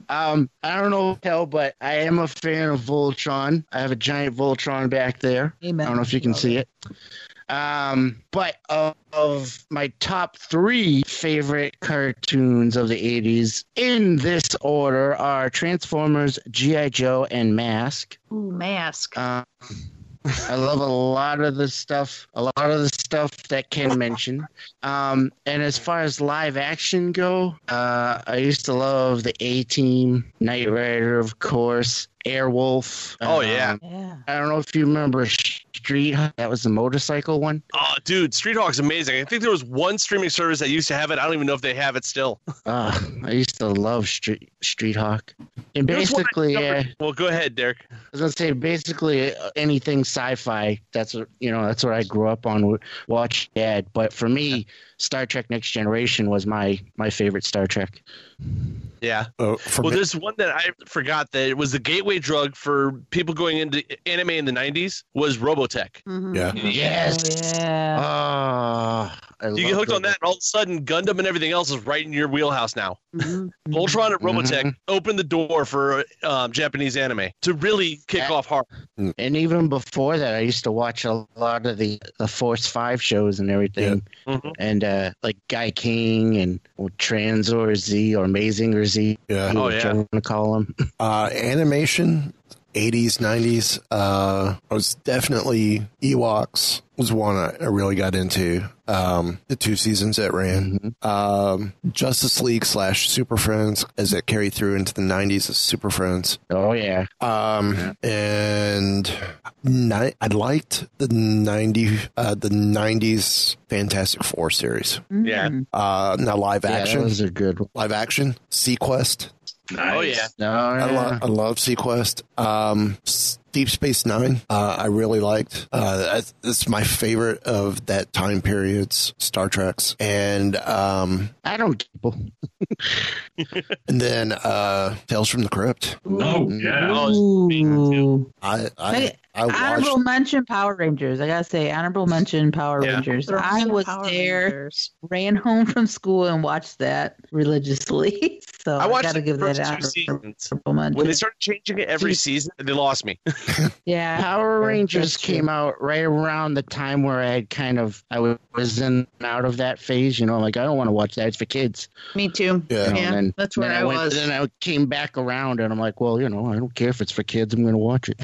um, I don't know hell, but I am a fan of Voltron. I have a giant Voltron back there. Amen. I don't know if you can see it. Um, but of, of my top three favorite cartoons of the 80s in this order are Transformers, G.I. Joe, and Mask. Ooh, mask. Um, I love a lot of the stuff, a lot of the stuff that Ken mentioned. Um, and as far as live action go, uh, I used to love the A Team, Knight Rider, of course, Airwolf. Oh, yeah. Um, yeah. I don't know if you remember Street. That was the motorcycle one. Oh, dude, Street Hawk's amazing. I think there was one streaming service that used to have it. I don't even know if they have it still. Uh, I used to love Street Street Hawk. And There was one I basically, yeah, discovered- Well, go ahead, Derek. I was gonna say basically uh, anything sci-fi. That's what you know. That's what I grew up on. w- Watch Dad. But for me, Star Trek: Next Generation was my my favorite Star Trek. Yeah. Uh, Well, me- there's one that I forgot that it was the gateway drug for people going into anime in the 90s was Robotech. Mhm. yeah. Yes. Oh, yeah. Ah, I You get love hooked on that, and all of a sudden, Gundam and everything else is right in your wheelhouse now. Mhm. Voltron and Robotech Mhm. opened the door for um, Japanese anime to really kick Yeah. off hard. And even before that, I used to watch a lot of the the Force Five shows and everything. Mhm. And uh, like Gaiking and well, Tranzor Z or Amazing or Z. Yeah. Oh, yeah. you want to call them. Uh, animation, 80s, 90s. Uh, I was definitely Ewoks was one I, I really got into. Um, the two seasons that ran. Um, Justice League slash Super Friends as it carried through into the 90s as Super Friends. Oh yeah. Um, and ni- I liked the 90, uh, the 90s Fantastic Four series. Yeah. Uh, now live Yeah, action, that was a good one. live action, seaQuest. Nice. Oh, yeah. No, I, yeah. lo- I love seaQuest. Um, S- Deep Space Nine, uh, I really liked. Uh, that's, that's my favorite of that time period's Star Treks. And um, I don't. people. And then uh Tales from the Crypt. Oh yeah. Ooh. I I, Hey, I Honorable watched mention Power Rangers. I gotta say, honorable mention Power Yeah. Rangers. Throw I was Power there, Rangers. ran home from school, and watched that religiously. so I I, watched gotta the give that first two honorable seasons. mention. When they started changing it every season, they lost me. yeah, Power Rangers came out right around the time where I had kind of I was in and out of that phase. You know, like I don't want to watch that. It's for kids. Me too. Yeah. You know, Yeah, then, that's where then I went, was. Then I came back around, and I'm like, well, you know, I don't care if it's for kids. I'm going to watch it.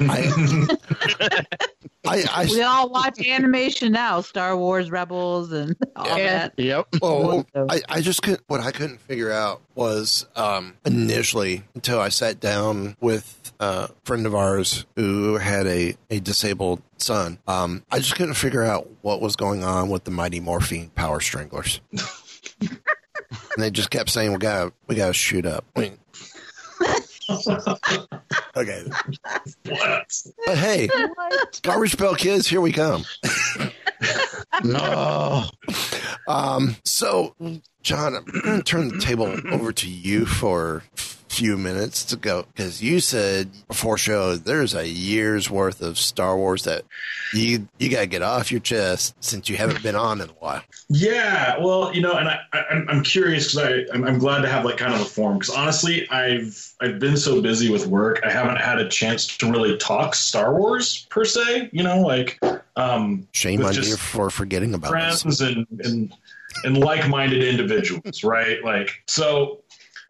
I I We all watch animation now, Star Wars Rebels and all Yeah. that. Yep. well, So- I, I just couldn't what I couldn't figure out was um initially until I sat down with a friend of ours who had a, a disabled son. Um I just couldn't figure out what was going on with the Mighty Morphine Power Stranglers. and they just kept saying we gotta we gotta shoot up. I mean Okay. what? But hey, Garbage Pail Kids, here we come. No. Um, so, John, I'm going to turn the table over to you for a few minutes to go because you said before show there's a year's worth of Star Wars that you you got to get off your chest since you haven't been on in a while. Yeah, well, you know, and I, I I'm, I'm curious because I I'm, I'm glad to have like kind of a form because honestly, I've I've been so busy with work, I haven't had a chance to really talk Star Wars per se. You know, like um, Shame on you for forgetting about this. friends and and and like-minded individuals, right? Like, so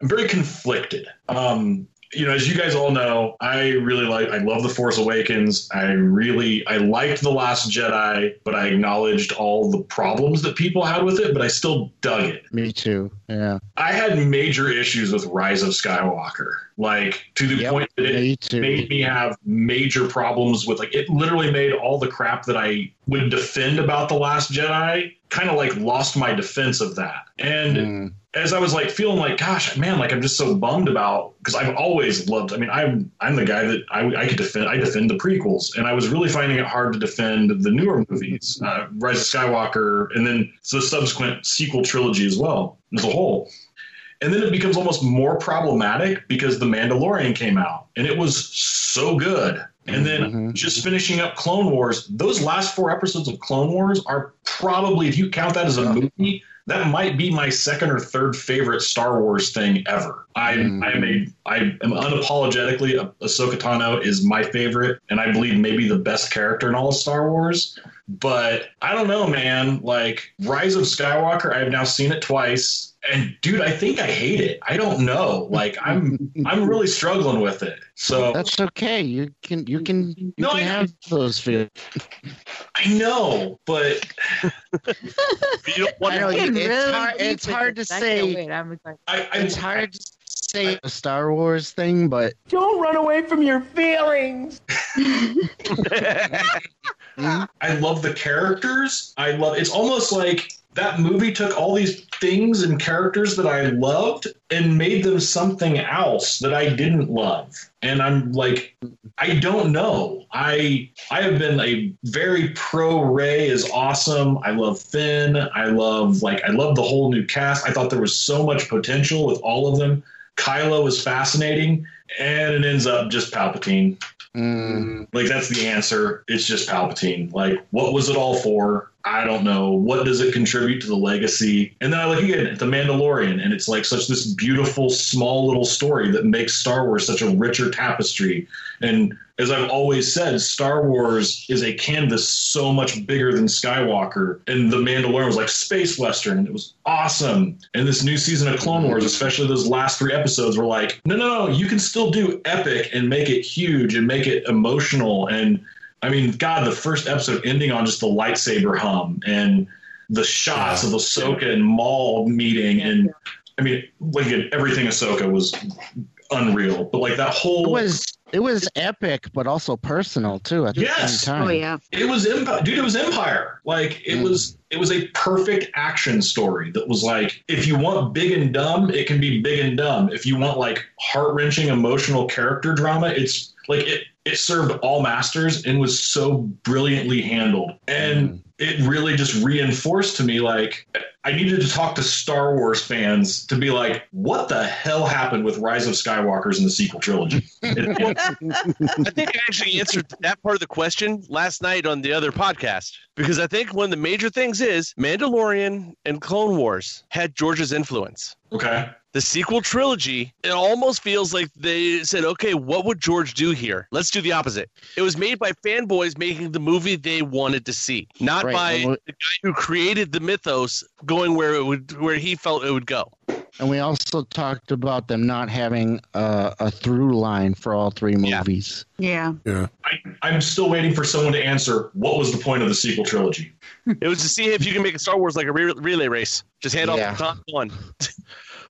I'm very conflicted. Um, you know, as you guys all know, I really like, I love The Force Awakens. I really, I liked The Last Jedi, but I acknowledged all the problems that people had with it, but I still dug it. Me too. Yeah. I had major issues with Rise of Skywalker, like to the Yep, point that it Me made me have major problems with like it literally made all the crap that I would defend about the last Jedi kind of like lost my defense of that. And Mm. as I was like feeling like gosh, man, like I'm just so bummed about because I've always loved I mean, I'm I'm the guy that I I could defend I defend the prequels and I was really finding it hard to defend the newer movies, uh, Rise of Skywalker and then the subsequent sequel trilogy as well as a whole. And then it becomes almost more problematic because The Mandalorian came out and it was so good. And then Mhm. just finishing up Clone Wars, those last four episodes of Clone Wars are probably, if you count that as a movie, that might be my second or third favorite Star Wars thing ever. I Mm. I am a I am unapologetically Ah- Ahsoka Tano is my favorite, and I believe maybe the best character in all of Star Wars. But I don't know, man. Like Rise of Skywalker, I've now seen it twice, and dude, I think I hate it. I don't know. Like I'm I'm really struggling with it. So That's okay. You can you can you No, can I- have those feelings. I know, but You don't want know, to it's really hard- it's hard to say- wait. I'm. I, I It's hard to say a Star Wars thing, but Don't run away from your feelings. I love the characters. I love it's almost like that movie took all these things and characters that I loved and made them something else that I didn't love. And I'm like I don't know. I I have been a very pro Rey is awesome. I love Finn. I love like I love the whole new cast. I thought there was so much potential with all of them. Kylo was fascinating and it ends up just Palpatine. mm, Like that's the answer. It's just Palpatine. Like what was it all for? I don't know. What does it contribute to the legacy? And then I look again at the Mandalorian, and it's like such this beautiful, small little story that makes Star Wars such a richer tapestry. And as I've always said, Star Wars is a canvas so much bigger than Skywalker. And the Mandalorian was like space western, it was awesome. And this new season of Clone Wars, especially those last three episodes, were like, no, no, no, you can still do epic and make it huge and make it emotional and I mean, God, the first episode ending on just the lightsaber hum and the shots of Ahsoka and Maul meeting, and I mean, like everything Ahsoka was unreal. But like that whole it whole was it was epic, but also personal too. At the Yes. same time. Oh yeah. it was empire, dude. It was Empire. Like it Mm. was, it was a perfect action story that was like, if you want big and dumb, it can be big and dumb. If you want like heart wrenching emotional character drama, it's like it. It served all masters and was so brilliantly handled. And mm-hmm. It really just reinforced to me like I needed to talk to Star Wars fans to be like, what the hell happened with Rise of Skywalker's in the sequel trilogy? I think I actually answered that part of the question last night on the other podcast because I think one of the major things is Mandalorian and Clone Wars had George's influence. okay. The sequel trilogy, it almost feels like they said, okay, what would George do here? Let's do the opposite. It was made by fanboys making the movie they wanted to see, not Right, by well, the guy who created the mythos going where it would where he felt it would go. And we also talked about them not having a, a through line for all three Yeah. movies. Yeah. Yeah. I, I'm still waiting for someone to answer what was the point of the sequel trilogy? It was to see if you can make a Star Wars like a re- relay race. Just hand Yeah. off the top one.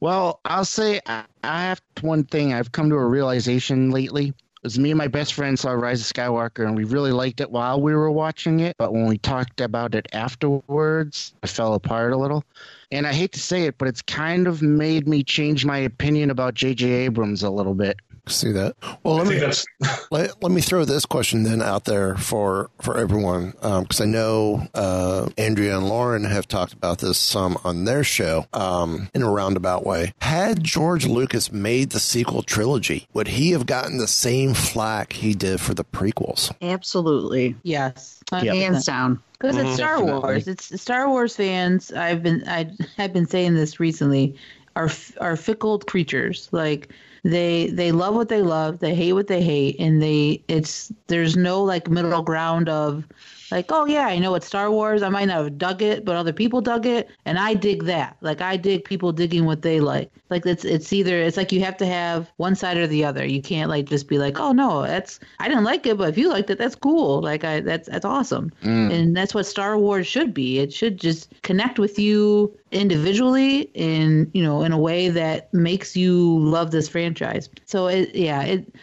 Well, I'll say I, I have one thing I've come to a realization lately. Is me and my best friend saw Rise of Skywalker and we really liked it while we were watching it, but when we talked about it afterwards, it fell apart a little. And I hate to say it, but it's kind of made me change my opinion about J.J. Abrams a little bit. See that? Well, let me that's let, let me throw this question then out there for for everyone because I know uh, Andrea and Lauren have talked about this some on their show um, in a roundabout way. Had George Lucas made the sequel trilogy, would he have gotten the same flack he did for the prequels? Absolutely. Yes. Hands down. Because it's Star Definitely. Wars. It's Star Wars fans. I've been I have been saying this recently. Are are fickle creatures. Like they they love what they love. They hate what they hate, and they it's there's no like middle ground of like oh yeah I know it's Star Wars. I might not have dug it, but other people dug it, and I dig that. Like I dig people digging what they like. Like it's it's either it's like you have to have one side or the other. You can't like just be like oh no that's I didn't like it, but if you liked it that's cool. Like I that's that's awesome mm. and that's what Star Wars should be. It should just connect with you individually in you know in a way that makes you love this franchise. So it yeah it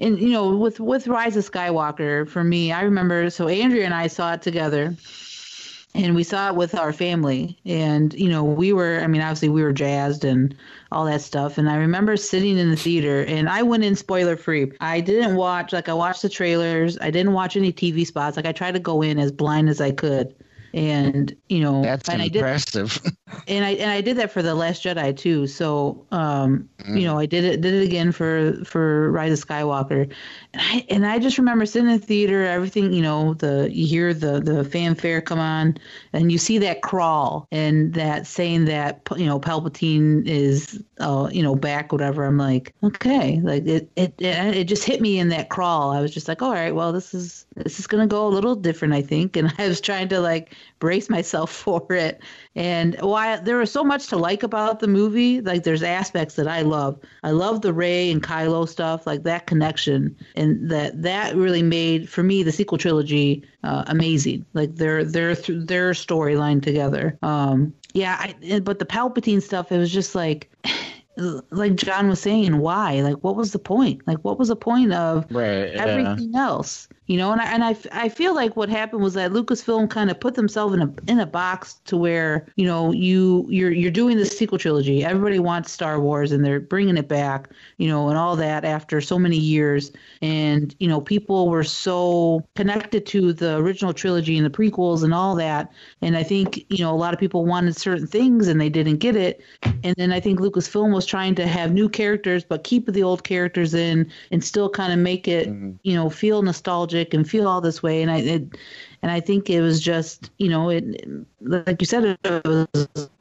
and you know with with Rise of Skywalker for me I remember so Andrea and I saw it together and we saw it with our family. And you know we were i mean obviously we were jazzed and all that stuff. And i remember sitting in the theater and i went in spoiler free i didn't watch like i watched the trailers. I didn't watch any tv spots. Like i tried to go in as blind as i could and you know That's and i did impressive. and I and I did that for the Last Jedi too. So um, you know, I did it did it again for for Rise of Skywalker, and I and I just remember sitting in the theater, everything you know, the you hear the the fanfare come on, and you see that crawl and that saying that you know Palpatine is uh you know back whatever. I'm like okay, like it it it, it just hit me in that crawl. I was just like all right, well this is this is gonna go a little different I think, and I was trying to like brace myself for it. And while there was so much to like about the movie, like there's aspects that I love. I love the Rey and Kylo stuff, like that connection, and that that really made for me the sequel trilogy uh, amazing. Like their their th- their storyline together. Um, yeah, I, but the Palpatine stuff, it was just like. Like John was saying, why? Like, what was the point? Like, what was the point of Right, yeah. everything else? You know, and I, and I, I feel like what happened was that Lucasfilm kind of put themselves in a in a box to where you know you you're you're doing the sequel trilogy. Everybody wants Star Wars, and they're bringing it back. You know, and all that after so many years, and you know people were so connected to the original trilogy and the prequels and all that. And I think you know a lot of people wanted certain things and they didn't get it. And then I think Lucasfilm was trying to have new characters but keep the old characters in and still kind of make it mm-hmm. you know feel nostalgic and feel all this way. And I it, and I think it was just you know it like you said it was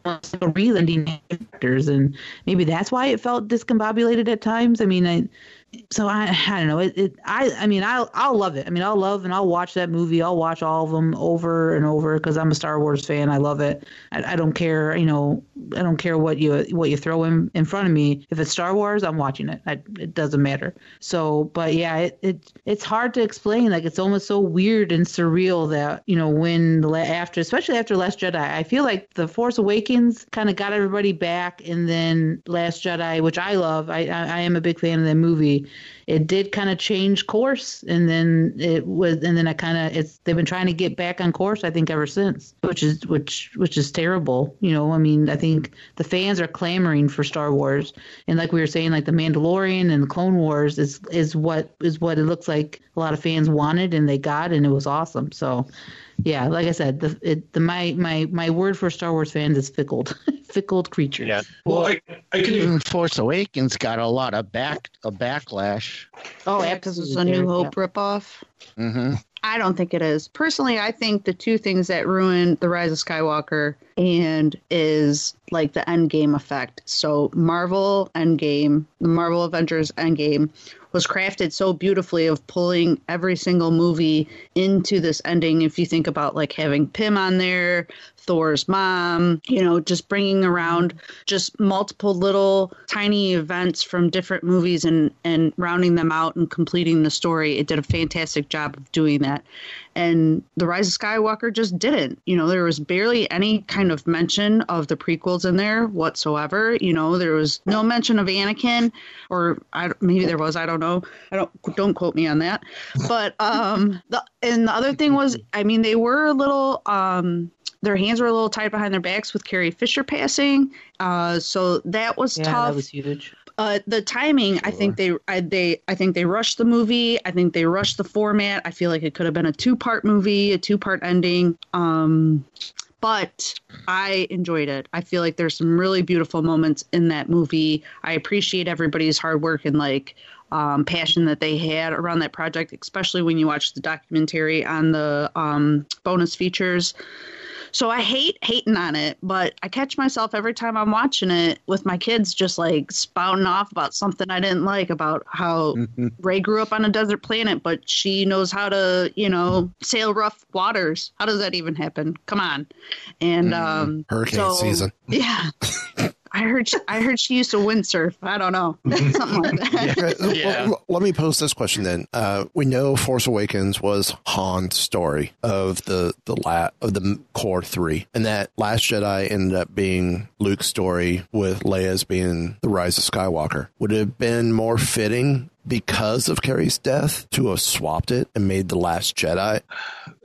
relanding characters and maybe that's why it felt discombobulated at times. I mean I so I, I don't know. It, it I I mean I'll I'll love it. I mean I'll love and I'll watch that movie. I'll watch all of them over and over because I'm a Star Wars fan. I love it. I, I don't care. You know I don't care what you what you throw in in front of me. If it's Star Wars, I'm watching it. I, it doesn't matter. So but yeah, it, it it's hard to explain. Like it's almost so weird and surreal that you know when the after especially after Last Jedi, I feel like the Force Awakens kind of got everybody back, and then Last Jedi, which I love. I I, I am a big fan of that movie it did kind of change course and then it was and then I kind of it's they've been trying to get back on course I think ever since which is which which is terrible you know I mean I think the fans are clamoring for Star Wars and like we were saying like the Mandalorian and the Clone Wars is is what is what it looks like a lot of fans wanted and they got and it was awesome so Yeah, like I said, the it, the my my my word for Star Wars fans is fickle, fickle creatures. Yeah. Well, I, I can Even Force Awakens got a lot of back a backlash. Oh, yeah, because it's a New Hope ripoff. Mm-hmm. I don't think it is. Personally, I think the two things that ruined the Rise of Skywalker and is like the Endgame effect. So Marvel Endgame, the Marvel Avengers Endgame was crafted so beautifully of pulling every single movie into this ending. If you think about like having Pym on there, Thor's mom, you know, just bringing around just multiple little tiny events from different movies and and rounding them out and completing the story. It did a fantastic job of doing that. And The Rise of Skywalker just didn't. You know, there was barely any kind of mention of the prequels in there whatsoever. You know, there was no mention of Anakin, or I, maybe there was. I don't know. I don't don't quote me on that. But um, the and the other thing was, I mean, they were a little um their hands were a little tied behind their backs with Carrie Fisher passing. Uh, so that was Yeah, tough. that was huge. Uh, the timing, I think they, I, they, I think they rushed the movie. I think they rushed the format. I feel like it could have been a two-part movie, a two-part ending. Um, but I enjoyed it. I feel like there's some really beautiful moments in that movie. I appreciate everybody's hard work and like um, passion that they had around that project, especially when you watch the documentary on the um, bonus features. So I hate hating on it, but I catch myself every time I'm watching it with my kids just like spouting off about something I didn't like about how Rey grew up on a desert planet, but she knows how to, you know, sail rough waters. How does that even happen? Come on. And um Hurricane so- season. Yeah. I heard she, I heard she used to windsurf. I don't know. Something like that. Okay, well, let me pose this question then. Uh, we know Force Awakens was Han's story of the the la- of the core three, and that Last Jedi ended up being Luke's story with Leia's being the Rise of Skywalker. Would it have been more fitting because of Carrie's death to have swapped it and made the Last Jedi I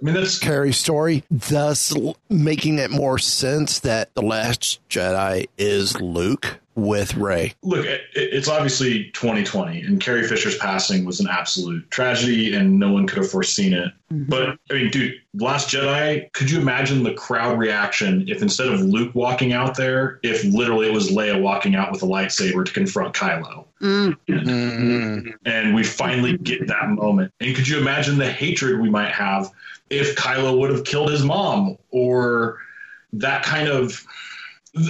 mean, that's Carrie's story, thus making it more sense that the Last Jedi is Luke with Rey. look. It, it's obviously 2020, and Carrie Fisher's passing was an absolute tragedy, and no one could have foreseen it. But I mean, dude, Last Jedi. Could you imagine the crowd reaction if instead of Luke walking out there, if literally it was Leia walking out with a lightsaber to confront Kylo? Mm. Mm-hmm. and we finally get that moment. And could you imagine the hatred we might have if Kylo would have killed his mom or that kind of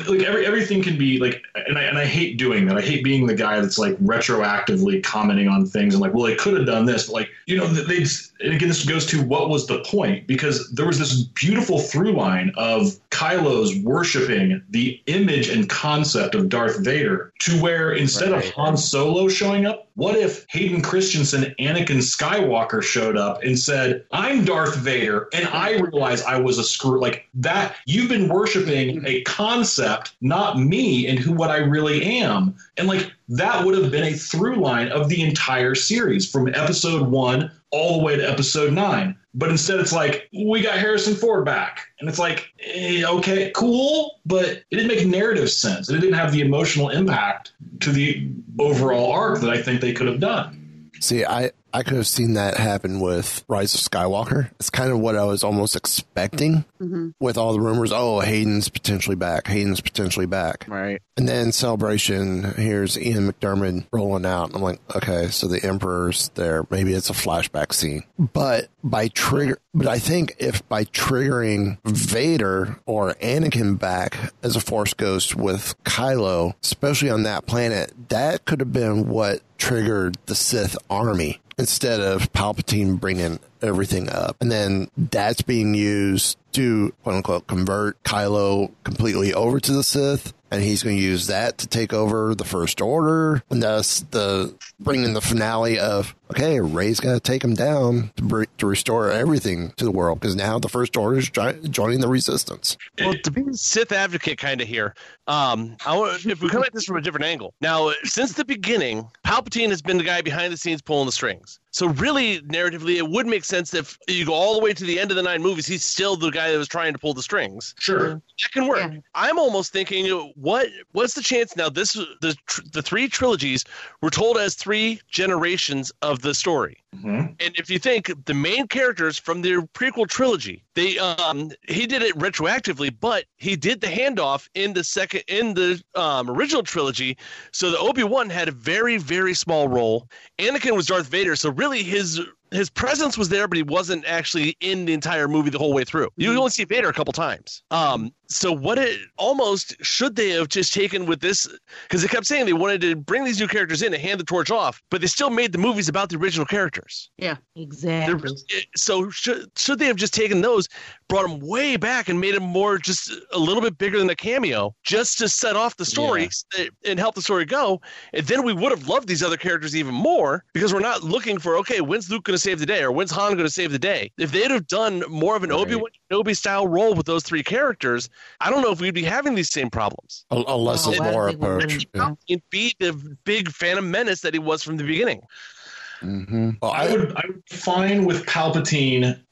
like every everything can be like and I and I hate doing that. I hate being the guy that's like retroactively commenting on things and like, well, they could have done this, but like, you know, they and again this goes to what was the point? Because there was this beautiful through line of Kylo's worshiping the image and concept of Darth Vader to where instead of Han Solo showing up, what if Hayden Christensen, Anakin Skywalker showed up and said, I'm Darth Vader and I realize I was a screw like that you've been worshiping a concept, not me and who what I really am. And like that would have been a through line of the entire series from episode one all the way to episode nine. But instead, it's like, we got Harrison Ford back. And it's like, eh, okay, cool, but it didn't make narrative sense. And it didn't have the emotional impact to the overall arc that I think they could have done. See, I, I could have seen that happen with Rise of Skywalker. It's kind of what I was almost expecting mm-hmm. with all the rumors. Oh, Hayden's potentially back. Hayden's potentially back. Right. And then Celebration, here's Ian McDiarmid rolling out. I'm like, okay, so the Emperor's there. Maybe it's a flashback scene. But by trigger, but I think if by triggering Vader or Anakin back as a Force Ghost with Kylo, especially on that planet, that could have been what triggered the Sith army instead of Palpatine bringing everything up. And then that's being used to quote unquote convert Kylo completely over to the Sith. And he's going to use that to take over the First Order. And thus the bringing the finale of, okay, Rey's got to take him down to, br- to restore everything to the world because now the First Order is jo- joining the Resistance. Well, to be a Sith advocate kind of here, um, I if we come at this from a different angle. Now, since the beginning, Palpatine has been the guy behind the scenes pulling the strings. So really, narratively, it would make sense if you go all the way to the end of the nine movies, he's still the guy that was trying to pull the strings. Sure. That can work. I'm almost thinking, what what's the chance now? This the tr- the three trilogies were told as three generations of the story. Mhm. And if you think the main characters from the prequel trilogy, they um he did it retroactively, but he did the handoff in the second in the um, original trilogy. So the Obi Wan had a very very small role. Anakin was Darth Vader, so really his his presence was there, but he wasn't actually in the entire movie the whole way through. You mm-hmm. only see Vader a couple times. Um, so what it almost should they have just taken with this? Because they kept saying they wanted to bring these new characters in and hand the torch off, but they still made the movies about the original characters. Yeah. Exactly. They're- eh, So should should they have just taken those, brought them way back, and made them more just a little bit bigger than a cameo, just to set off the story s- eh, and help the story go? And then we would have loved these other characters even more because we're not looking for okay, when's Luke going to save the day or when's Han going to save the day? If they'd have done more of an Right. Obi Wan Kenobi style role with those three characters, I don't know if we'd be having these same problems. A, a less Oh, is I more approach. Yeah. He'd be the big Phantom Menace that he was from the beginning. hmm Well, I would I would be fine with Palpatine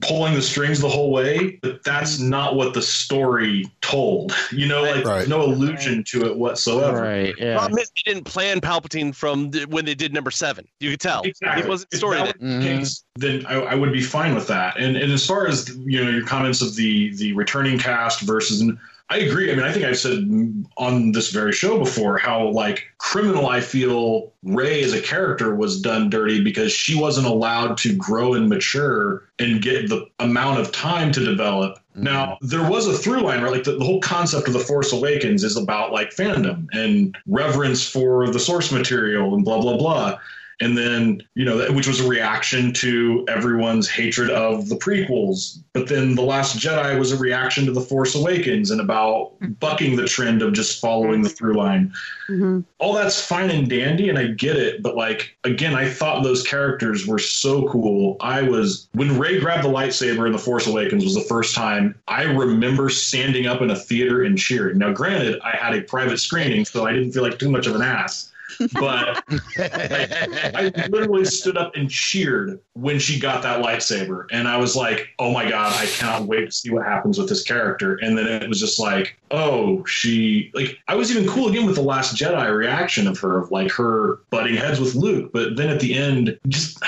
pulling the strings the whole way, but that's mm-hmm. not what the story told. You know, like Right. there's no allusion to it whatsoever. Right. Yeah. Problem is, they didn't plan Palpatine from the, when they did number seven. You could tell Exactly. it wasn't If story. that then. were the mm-hmm. case, then I, I would be fine with that. And and as far as you know, your comments of the the returning cast versus, I agree. I mean, I think I've said on this very show before how like criminal I feel Rey as a character was done dirty because she wasn't allowed to grow and mature and get the amount of time to develop. Mm-hmm. Now, there was a through line, right? Like the, the whole concept of The Force Awakens is about like fandom and reverence for the source material and blah, blah, blah and then you know which was a reaction to everyone's hatred of the prequels. But then the last jedi was a reaction to the force awakens and about bucking the trend of just following the through line. Hmm all that's fine and dandy and i get it but like again i thought those characters were so cool. I was when rey grabbed the lightsaber in the force awakens was the first time i remember standing up in a theater and cheering. Now granted i had a private screening so i didn't feel like too much of an ass but I literally stood up and cheered when she got that lightsaber. And I was like, oh my God, I cannot wait to see what happens with this character. And then it was just like, oh, she, like, I was even cool again with the Last Jedi reaction of her, of like her butting heads with Luke. But then at the end, just.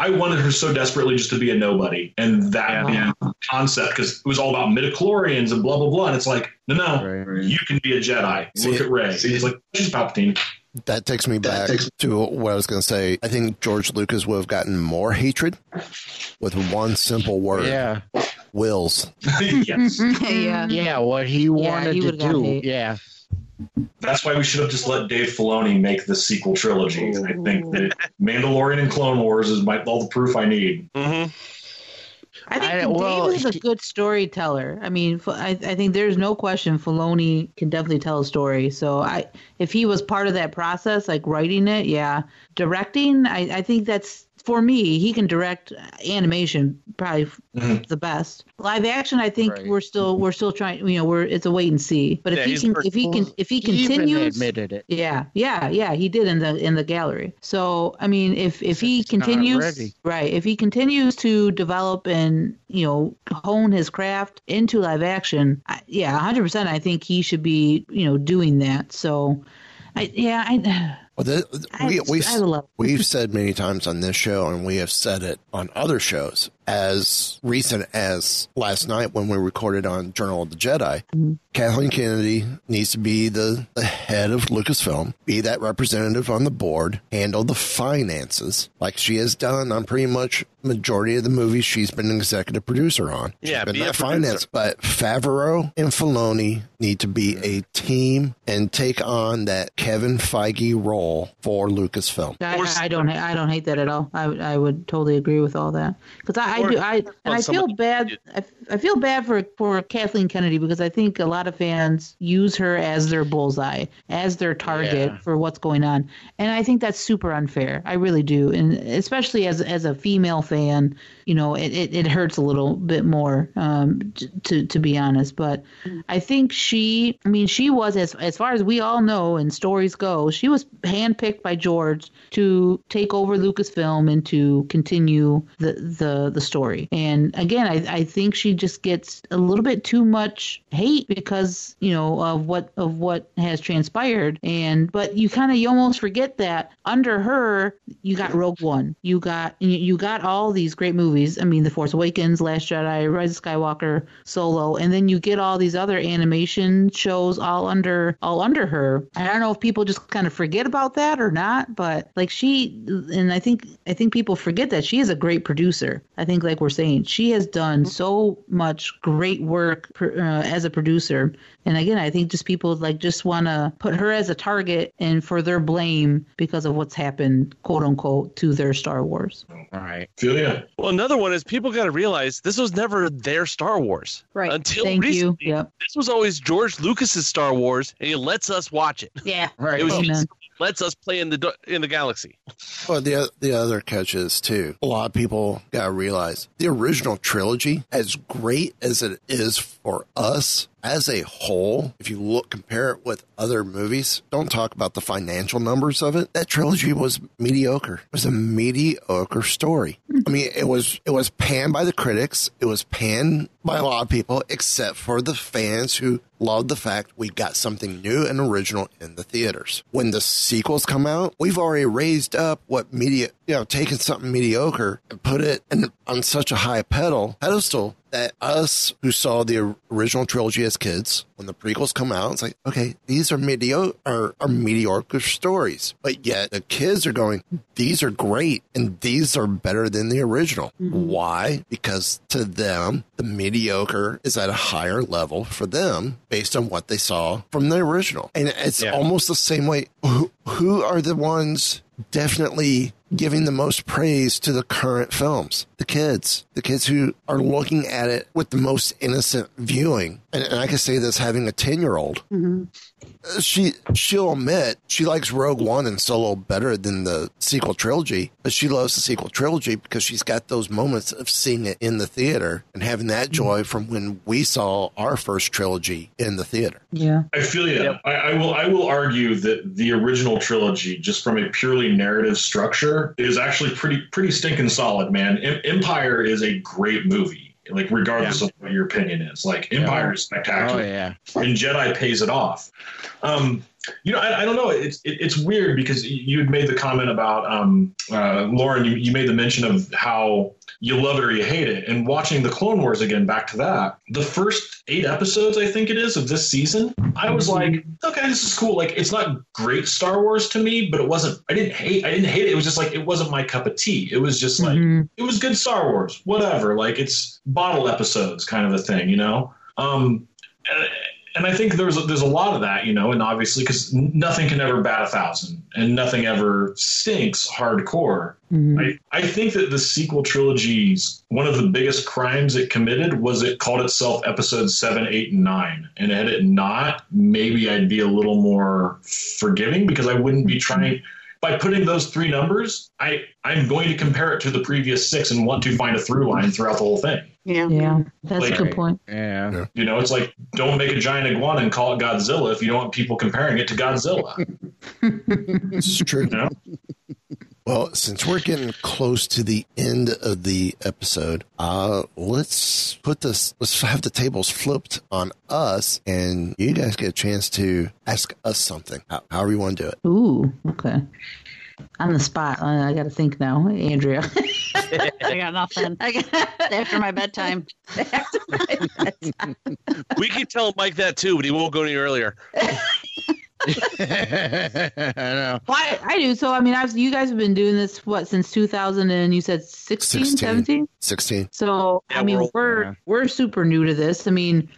I wanted her so desperately just to be a nobody, and that Yeah. being concept because it was all about midichlorians and blah blah blah. And it's like, no, no, Right. you can be a Jedi. See- Look at Rey. He's like, she's Palpatine. That takes me back to what I was going to say. I think George Lucas would have gotten more hatred with one simple word: Yeah. wills. yes. yeah. Yeah. What he wanted he to do. Yeah. That's why we should have just let Dave Filoni make the sequel trilogy. I think that Mandalorian and Clone Wars is my, all the proof I need. Mm-hmm. I think I- well, David is a good storyteller. I mean, I, I think there's no question Filoni can definitely tell a story. So I, if he was part of that process, like writing it, yeah, directing, I, I think that's for me. He can direct animation probably f- Mhm. the best. Live action, I think Right. we're still we're still trying. You know, we're it's a wait and see. But if Yeah, he can, if he can, if he He even continues, admitted it. yeah, yeah, yeah. He did in the in the gallery. So I mean, if if he It's continues, right, if he continues to develop and you know hone his craft into live action, I, yeah, hundred percent. I think he should be you know doing that. So, I yeah, I. Well, the, I, we, we've, I we've said many times on this show, and we have said it on other shows, as recent as last night when we recorded on Journal of the Jedi. Mm-hmm. Kathleen Kennedy needs to be the, the head of Lucasfilm, be that representative on the board, handle the finances like she has done on pretty much majority of the movies she's been an executive producer on. She's Yeah, been be a that producer. finance. But Favreau and Filoni need to be a team and take on that Kevin Feige role for Lucasfilm. I, Or- I don't. I don't hate that at all. I, would- I would totally agree with all that because I, I do. I and I feel bad. I, I feel bad for for Kathleen Kennedy because I think a lot of fans use her as their bullseye, as their target Yeah. for what's going on, and I think that's super unfair. I really do, and especially as as a female fan, you know, it, it, it hurts a little bit more, um, to to be honest. But I think she, I mean, she was as as far as we all know and stories go, she was handpicked by George to take over Lucasfilm and to continue the the the story. And again, I, I think she just gets a little bit too much hate because you know of what of what has transpired. And but you kind of you almost forget that under her you got Rogue One, you got you got all these great movies. I mean, The Force Awakens, Last Jedi, Rise of Skywalker, Solo, and then you get all these other animation shows all under all under her. I don't know if people just kind of forget about that or not, but like she and I think I think people forget that she is a great producer. I think like we're saying, she has done so much great work uh, as a producer. And again, I think just people like just want to put her as a target and for their blame because of what's happened, quote unquote, to their Star Wars. All right. Julia. Well, another one is people got to realize this was never their Star Wars. Right. Until Thank recently, you. Yep. this was always George Lucas's Star Wars, and he lets us watch it. Yeah. Right. It was Amen. basically lets us play in the in the galaxy. Well, the the other catch is too. A lot of people gotta realize the original trilogy, as great as it is for us as a whole, if you look compare it with other movies, don't talk about the financial numbers of it. That trilogy was mediocre. It was a mediocre story. Mm-hmm. I mean, it was it was panned by the critics. It was panned by a lot of people, except for the fans who loved the fact we got something new and original in the theaters. When the sequels come out, we've already raised up what media, you know, taken something mediocre and put it in, on such a high pedal pedestal that us who saw the original trilogy as kids, when the prequels come out, it's like, okay, these are mediocre are, are mediocre stories. But yet the kids are going, these are great and these are better than the original. Mm-hmm. Why? Because to them, the mediocre is at a higher level for them based on what they saw from the original. And it's Yeah. almost the same way. Who, who are the ones definitely giving the most praise to the current films? The kids, the kids who are looking at it with the most innocent viewing. And, and I can say this having a 10 year old. Mm-hmm. She, she'll admit she likes Rogue One and Solo better than the sequel trilogy, but she loves the sequel trilogy because she's got those moments of seeing it in the theater and having that mm-hmm. joy from when we saw our first trilogy in the theater. Yeah. I feel you. Yep. I, I will. I will argue that the original trilogy, just from a purely narrative structure, is actually pretty pretty stinking solid. Man, Em- Empire is a great movie. Like regardless of what your opinion is, like Empire is spectacular, Oh yeah. and Jedi pays it off. Um, you know, I, I don't know. It's it, it's weird because you had made the comment about um, uh, Lauren. You, you made the mention of how you love it or you hate it. And watching the Clone Wars again, back to that, the first eight episodes, I think it is, of this season, I was like, okay, this is cool. Like, it's not great Star Wars to me, but it wasn't. I didn't hate. I didn't hate it. It was just like it wasn't my cup of tea. It was just like Mhm. it was good Star Wars, whatever. Like it's bottle episodes, kind of a thing, you know. Um, and, I think there's a, there's a lot of that, you know, and obviously because nothing can ever bat a thousand, and nothing ever stinks hardcore. Mhm. I, I think that the sequel trilogies, one of the biggest crimes it committed was it called itself episode seven, eight, and nine. And had it not, maybe I'd be a little more forgiving because I wouldn't be trying by putting those three numbers, I, I'm going to compare it to the previous six and want to find a through line throughout the whole thing. Yeah. Yeah. That's a good point. Yeah. You know, it's like don't make a giant iguana and call it Godzilla if you don't want people comparing it to Godzilla. it's true. You know? Well, since we're getting close to the end of the episode, uh, let's put this, let's have the tables flipped on us and you guys get a chance to ask us something, however you want to do it. Ooh. Okay. On the spot. I, I got to think now, Andrea. I got nothing. I got after my bedtime. We keep telling Mike that too, but he won't go any earlier. I know. Well, I, I do. So, I mean, I've, you guys have been doing this, what, since 2000 and you said 16, 16. 17? 16. So, Yeah, I mean, we're we're, old, we're, super new to this. I mean,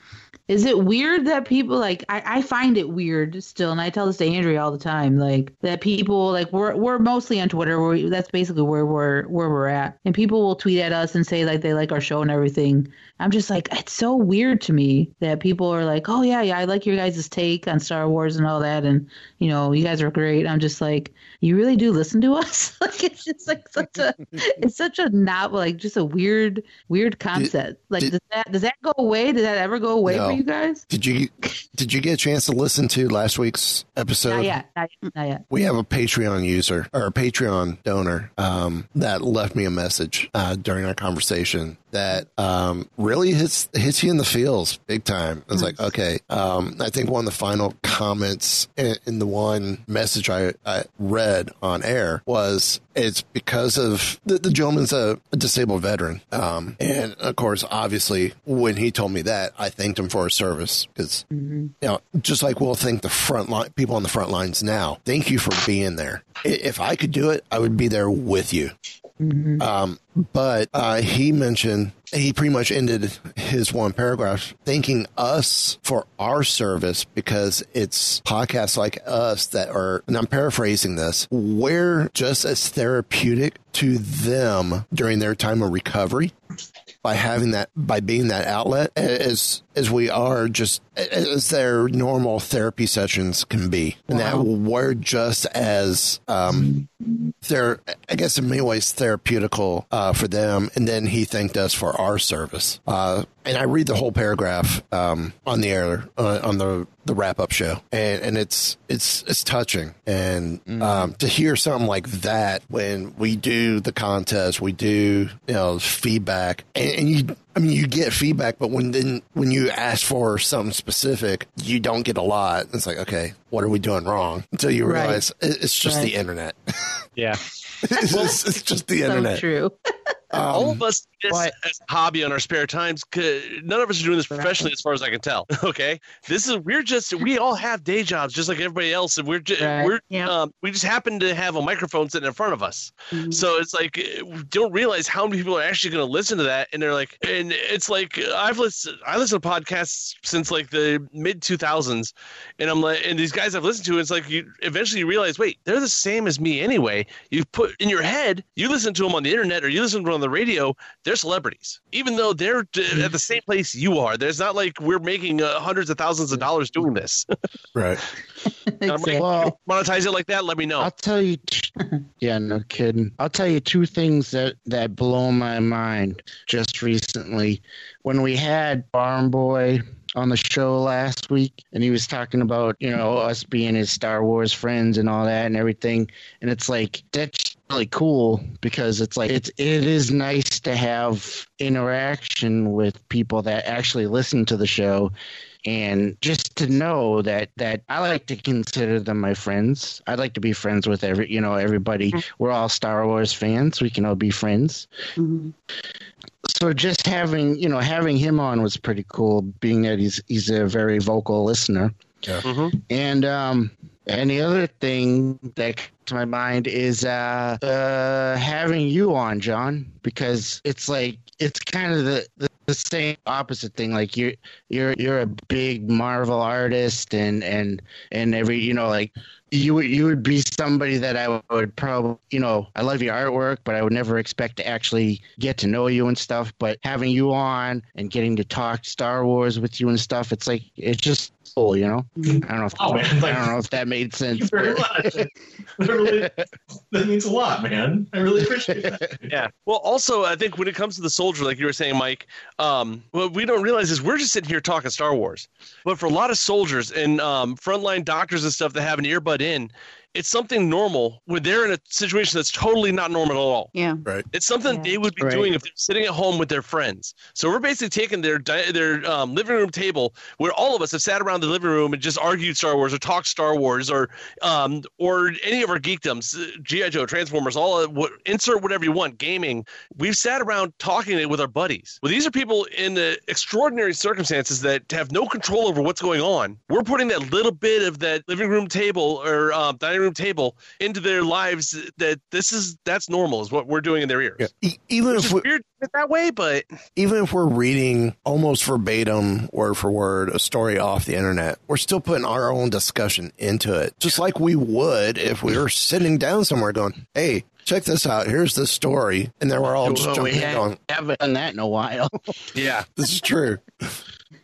is it weird that people like I, I find it weird still, and I tell this to Andrea all the time, like that people like we're we're mostly on Twitter. Where that's basically where we're where we're at, and people will tweet at us and say like they like our show and everything. I'm just like it's so weird to me that people are like, oh yeah, yeah, I like your guys' take on Star Wars and all that, and you know you guys are great. I'm just like, you really do listen to us? like it's just like such a it's such a not like just a weird weird concept. like did- does that does that go away? Did that ever go away No. You guys? Did you did you get a chance to listen to last week's episode? Not yet. Not, not yet. We have a Patreon user or a Patreon donor um, that left me a message uh, during our conversation that um, really hits hits you in the feels big time. I was like, okay. Um, I think one of the final comments in, in the one message I, I read on air was it's because of the, the gentleman's a, a disabled veteran, um, and of course, obviously, when he told me that, I thanked him for his service because you know, just like we'll thank the front line people on the front lines now. Thank you for being there. If I could do it, I would be there with you. Um, but uh, he mentioned he pretty much ended his one paragraph thanking us for our service because it's podcasts like us that are, and I'm paraphrasing this, we're just as therapeutic to them during their time of recovery by having that by being that outlet as as we are just as their normal therapy sessions can be. And that we're just as um they're i guess in many ways therapeutical uh, for them. And then he thanked us for our service. Uh and i read the whole paragraph um on the air uh, on the the wrap up show. And and it's it's it's touching. And um to hear something like that when we do the contest we do you know feedback and, and you I mean, you get feedback, but when then when you ask for something specific, you don't get a lot. It's like, okay, what are we doing wrong? Until you realize it- it's just the internet. Yeah. it's, just, it's just the So internet. true. All Um, of us do this but- as a hobby on our spare times. 'cause None of us are doing this professionally, as far as I can tell. Okay, this is we're just we all have day jobs just like everybody else, and we're just Right. we're Yeah. um, we just happen to have a microphone sitting in front of us. So it's like uh, we don't realize how many people are actually going to listen to that, and they're like, and it's like I've listened I listen to podcasts since like the mid two thousands, and I'm like, and these guys I've listened to, it's like you eventually you realize, wait, they're the same as me anyway. You put in your head, you listen to them on the internet or you listen to them on the radio, they're celebrities, even though they're at the same place you are. There's not like we're making uh, hundreds of thousands of dollars doing this. right. I'm like, Exactly. Well, monetize it like that. Let me know. I'll tell you. T- yeah, no kidding. I'll tell you two things that that blow my mind just recently. When we had Barn Boy on the show last week, and he was talking about you know us being his Star Wars friends and all that and everything, and it's like that's really cool because it's like it's it is nice to have interaction with people that actually listen to the show and just to know that that I like to consider them my friends. I'd like to be friends with every you know everybody. We're all Star Wars fans. We can all be friends. So just having you know having him on was pretty cool, being that he's he's a very vocal listener. Mhm. And um, the other thing that to my mind is uh, uh, having you on, John, because it's like it's kind of the, the, the same opposite thing. Like you're you're you're a big Marvel artist, and and and every you know like you would you would be somebody that I would probably you know I love your artwork, but I would never expect to actually get to know you and stuff. But having you on and getting to talk Star Wars with you and stuff, it's like it's just cool, you know. I don't know if Oh, man, I don't know if that made Thank you sense. very but- much. That, really, that means a lot, man. I really appreciate that. Yeah. Well, also, I think when it comes to the soldier, like you were saying, Mike, um, what we don't realize is we're just sitting here talking Star Wars. But for a lot of soldiers and um, frontline doctors and stuff that have an earbud in, it's something normal when they're in a situation that's totally not normal at all. Yeah. Right. It's something Yeah. they would be Right. doing if they're sitting at home with their friends. So we're basically taking their di- their um, living room table where all of us have sat around the living room and just argued Star Wars or talked Star Wars or um, or any of our geekdoms, uh, GI Joe, Transformers, all of what insert whatever you want, gaming. We've sat around talking it with our buddies. Well, these are people in the extraordinary circumstances that have no control over what's going on. We're putting that little bit of that living room table or um, dining room table into their lives. That this is that's normal is what we're doing in their ears. Yeah. E- even Which if is we, weird that way, but even if we're reading almost verbatim, word for word, a story off the internet, we're still putting our own discussion into it, just like we would if we were sitting down somewhere going, "Hey, check this out. Here's the story," and then we're all just Well, jumping in ha- going, haven't done that in a while. yeah. "This is true."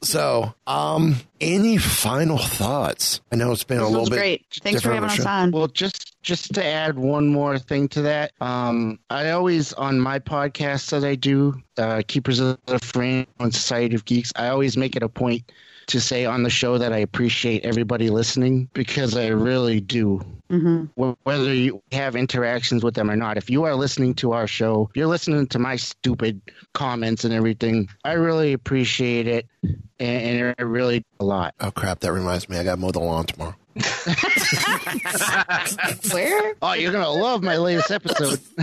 So, um, any final thoughts? I know it's been a little bit great. Thanks for having us show. on. Well, just just to add one more thing to that, um, I always on my podcast that I do, uh, Keepers of the Frame on Society of Geeks, I always make it a point to say on the show that I appreciate everybody listening because I really do. Mm-hmm. Whether you have interactions with them or not, if you are listening to our show, if you're listening to my stupid comments and everything, I really appreciate it, and, and I really a lot. Oh crap! That reminds me, I got to mow the lawn tomorrow. Where? Oh, you're gonna love my latest episode.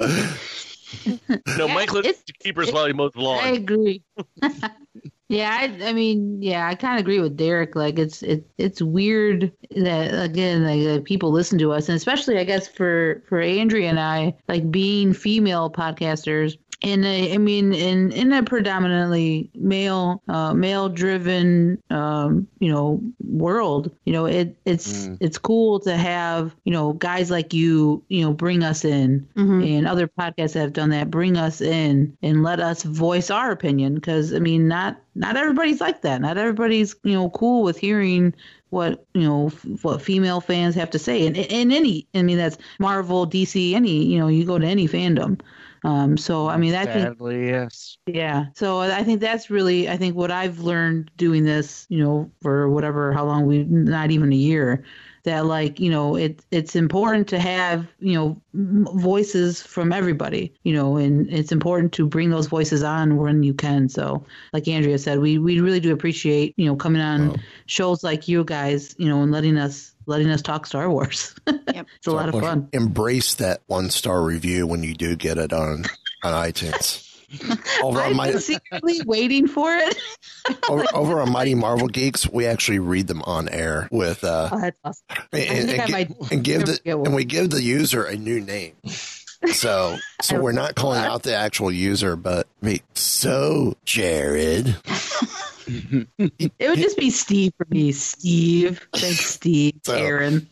No, Mike you keepers while he mows the I agree. yeah, I, I mean, yeah, I kind of agree with Derek. Like, it's it, it's weird that again, like uh, people listen to us, and especially, I guess, for for Andrea and I, like being female podcasters. In a, I mean, in in a predominantly male, uh, male driven, um, you know, world, you know, it it's it's cool to have you know guys like you, you know, bring us in, and other podcasts that have done that bring us in and let us voice our opinion because i mean not not everybody's like that. Not everybody's you know cool with hearing what you know f- what female fans have to say. And in any i mean that's marvel dc any you know you go to any fandom um so i mean i think Sadly, yes. yeah. So I think that's really, I think what I've learned doing this, you know, for whatever, how long we, not even a year, that like, you know, it, it's important to have, you know, voices from everybody, you know, and it's important to bring those voices on when you can. So like Andrea said, we, we really do appreciate, you know, coming on shows like you guys, you know, and letting us, letting us talk Star Wars. Yep. it's a lot of fun. Embrace that one star review when you do get it on on iTunes. Over on, I've my, been secretly waiting for it. over, over on Mighty Marvel Geeks, we actually read them on air with uh, Oh, that's awesome. and, I and, think gi- and give the and we give the user a new name. So so we're not calling out the actual user, but me. So Jared, It would just be Steve for me. Steve. Thanks, Steve. So- Aaron.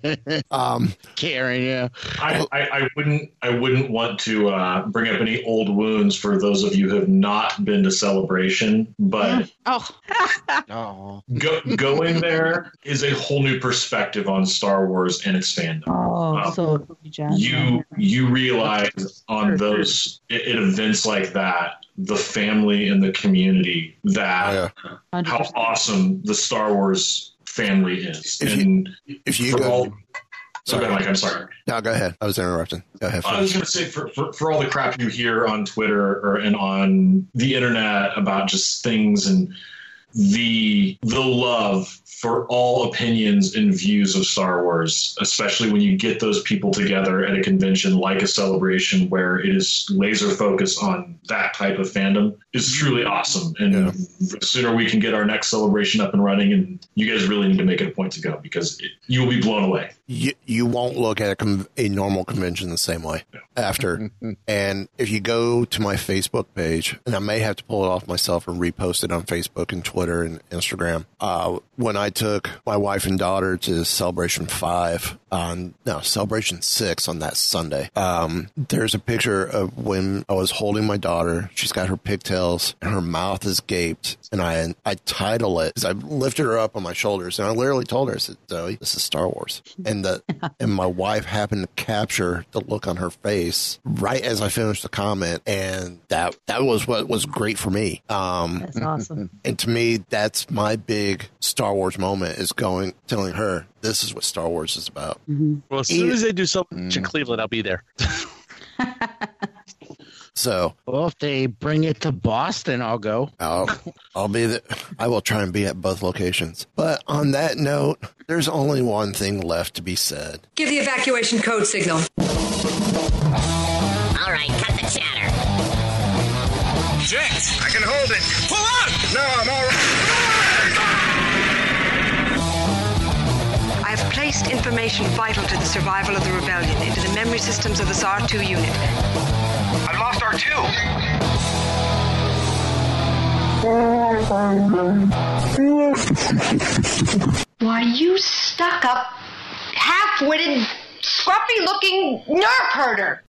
um, Karen, yeah. I, I, I wouldn't I wouldn't want to uh, bring up any old wounds for those of you who have not been to celebration, but Oh, Oh, go, going there is a whole new perspective on Star Wars and its fandom. Oh, Wow. so. You you realize on those at, at events like that, the family and the community that yeah. how awesome the Star Wars family is. If you- and if you for go, all, sorry, sorry, Mike, I'm sorry. no, go ahead. I was interrupting. Go ahead. I was finish. going to say for, for, for all the crap you hear on Twitter or and on the internet about just things and the the love for all opinions and views of Star Wars, especially when you get those people together at a convention like a celebration where it is laser focused on that type of fandom, is truly awesome. And Yeah. the sooner we can get our next celebration up and running, and you guys really need to make it a point to go because it, you will be blown away. you, you won't look at a, con- a normal convention the same way after. and if you go to my Facebook page, and I may have to pull it off myself and repost it on Facebook and Twitter and Instagram. Uh, when I took my wife and daughter to Celebration Five on no Celebration Six on that Sunday, um, there's a picture of when I was holding my daughter. She's got her pigtails and her mouth is gaped, and I I title it as I lifted her up on my shoulders, and I literally told her, I said, Zoe, this is Star Wars, and the and my wife happened to capture the look on her face right as I finished the comment, and that that was what was great for me. Um, That's awesome. and to me, that's my big Star Wars moment is going telling her this is what Star Wars is about. Mm-hmm. Well, as soon as they do something mm. in Cleveland, I'll be there. So well, if they bring it to Boston, I'll go. I'll I'll be there. I will try and be at both locations. But on that note, there's only one thing left to be said. Give the evacuation code signal. All right, cut the chatter. Jinx! I can hold it. Pull up! No, I'm all right. I have placed information vital to the survival of the rebellion into the memory systems of this R2 unit. I've lost R2. Why, you stuck up, half witted, scruffy looking nerf herder.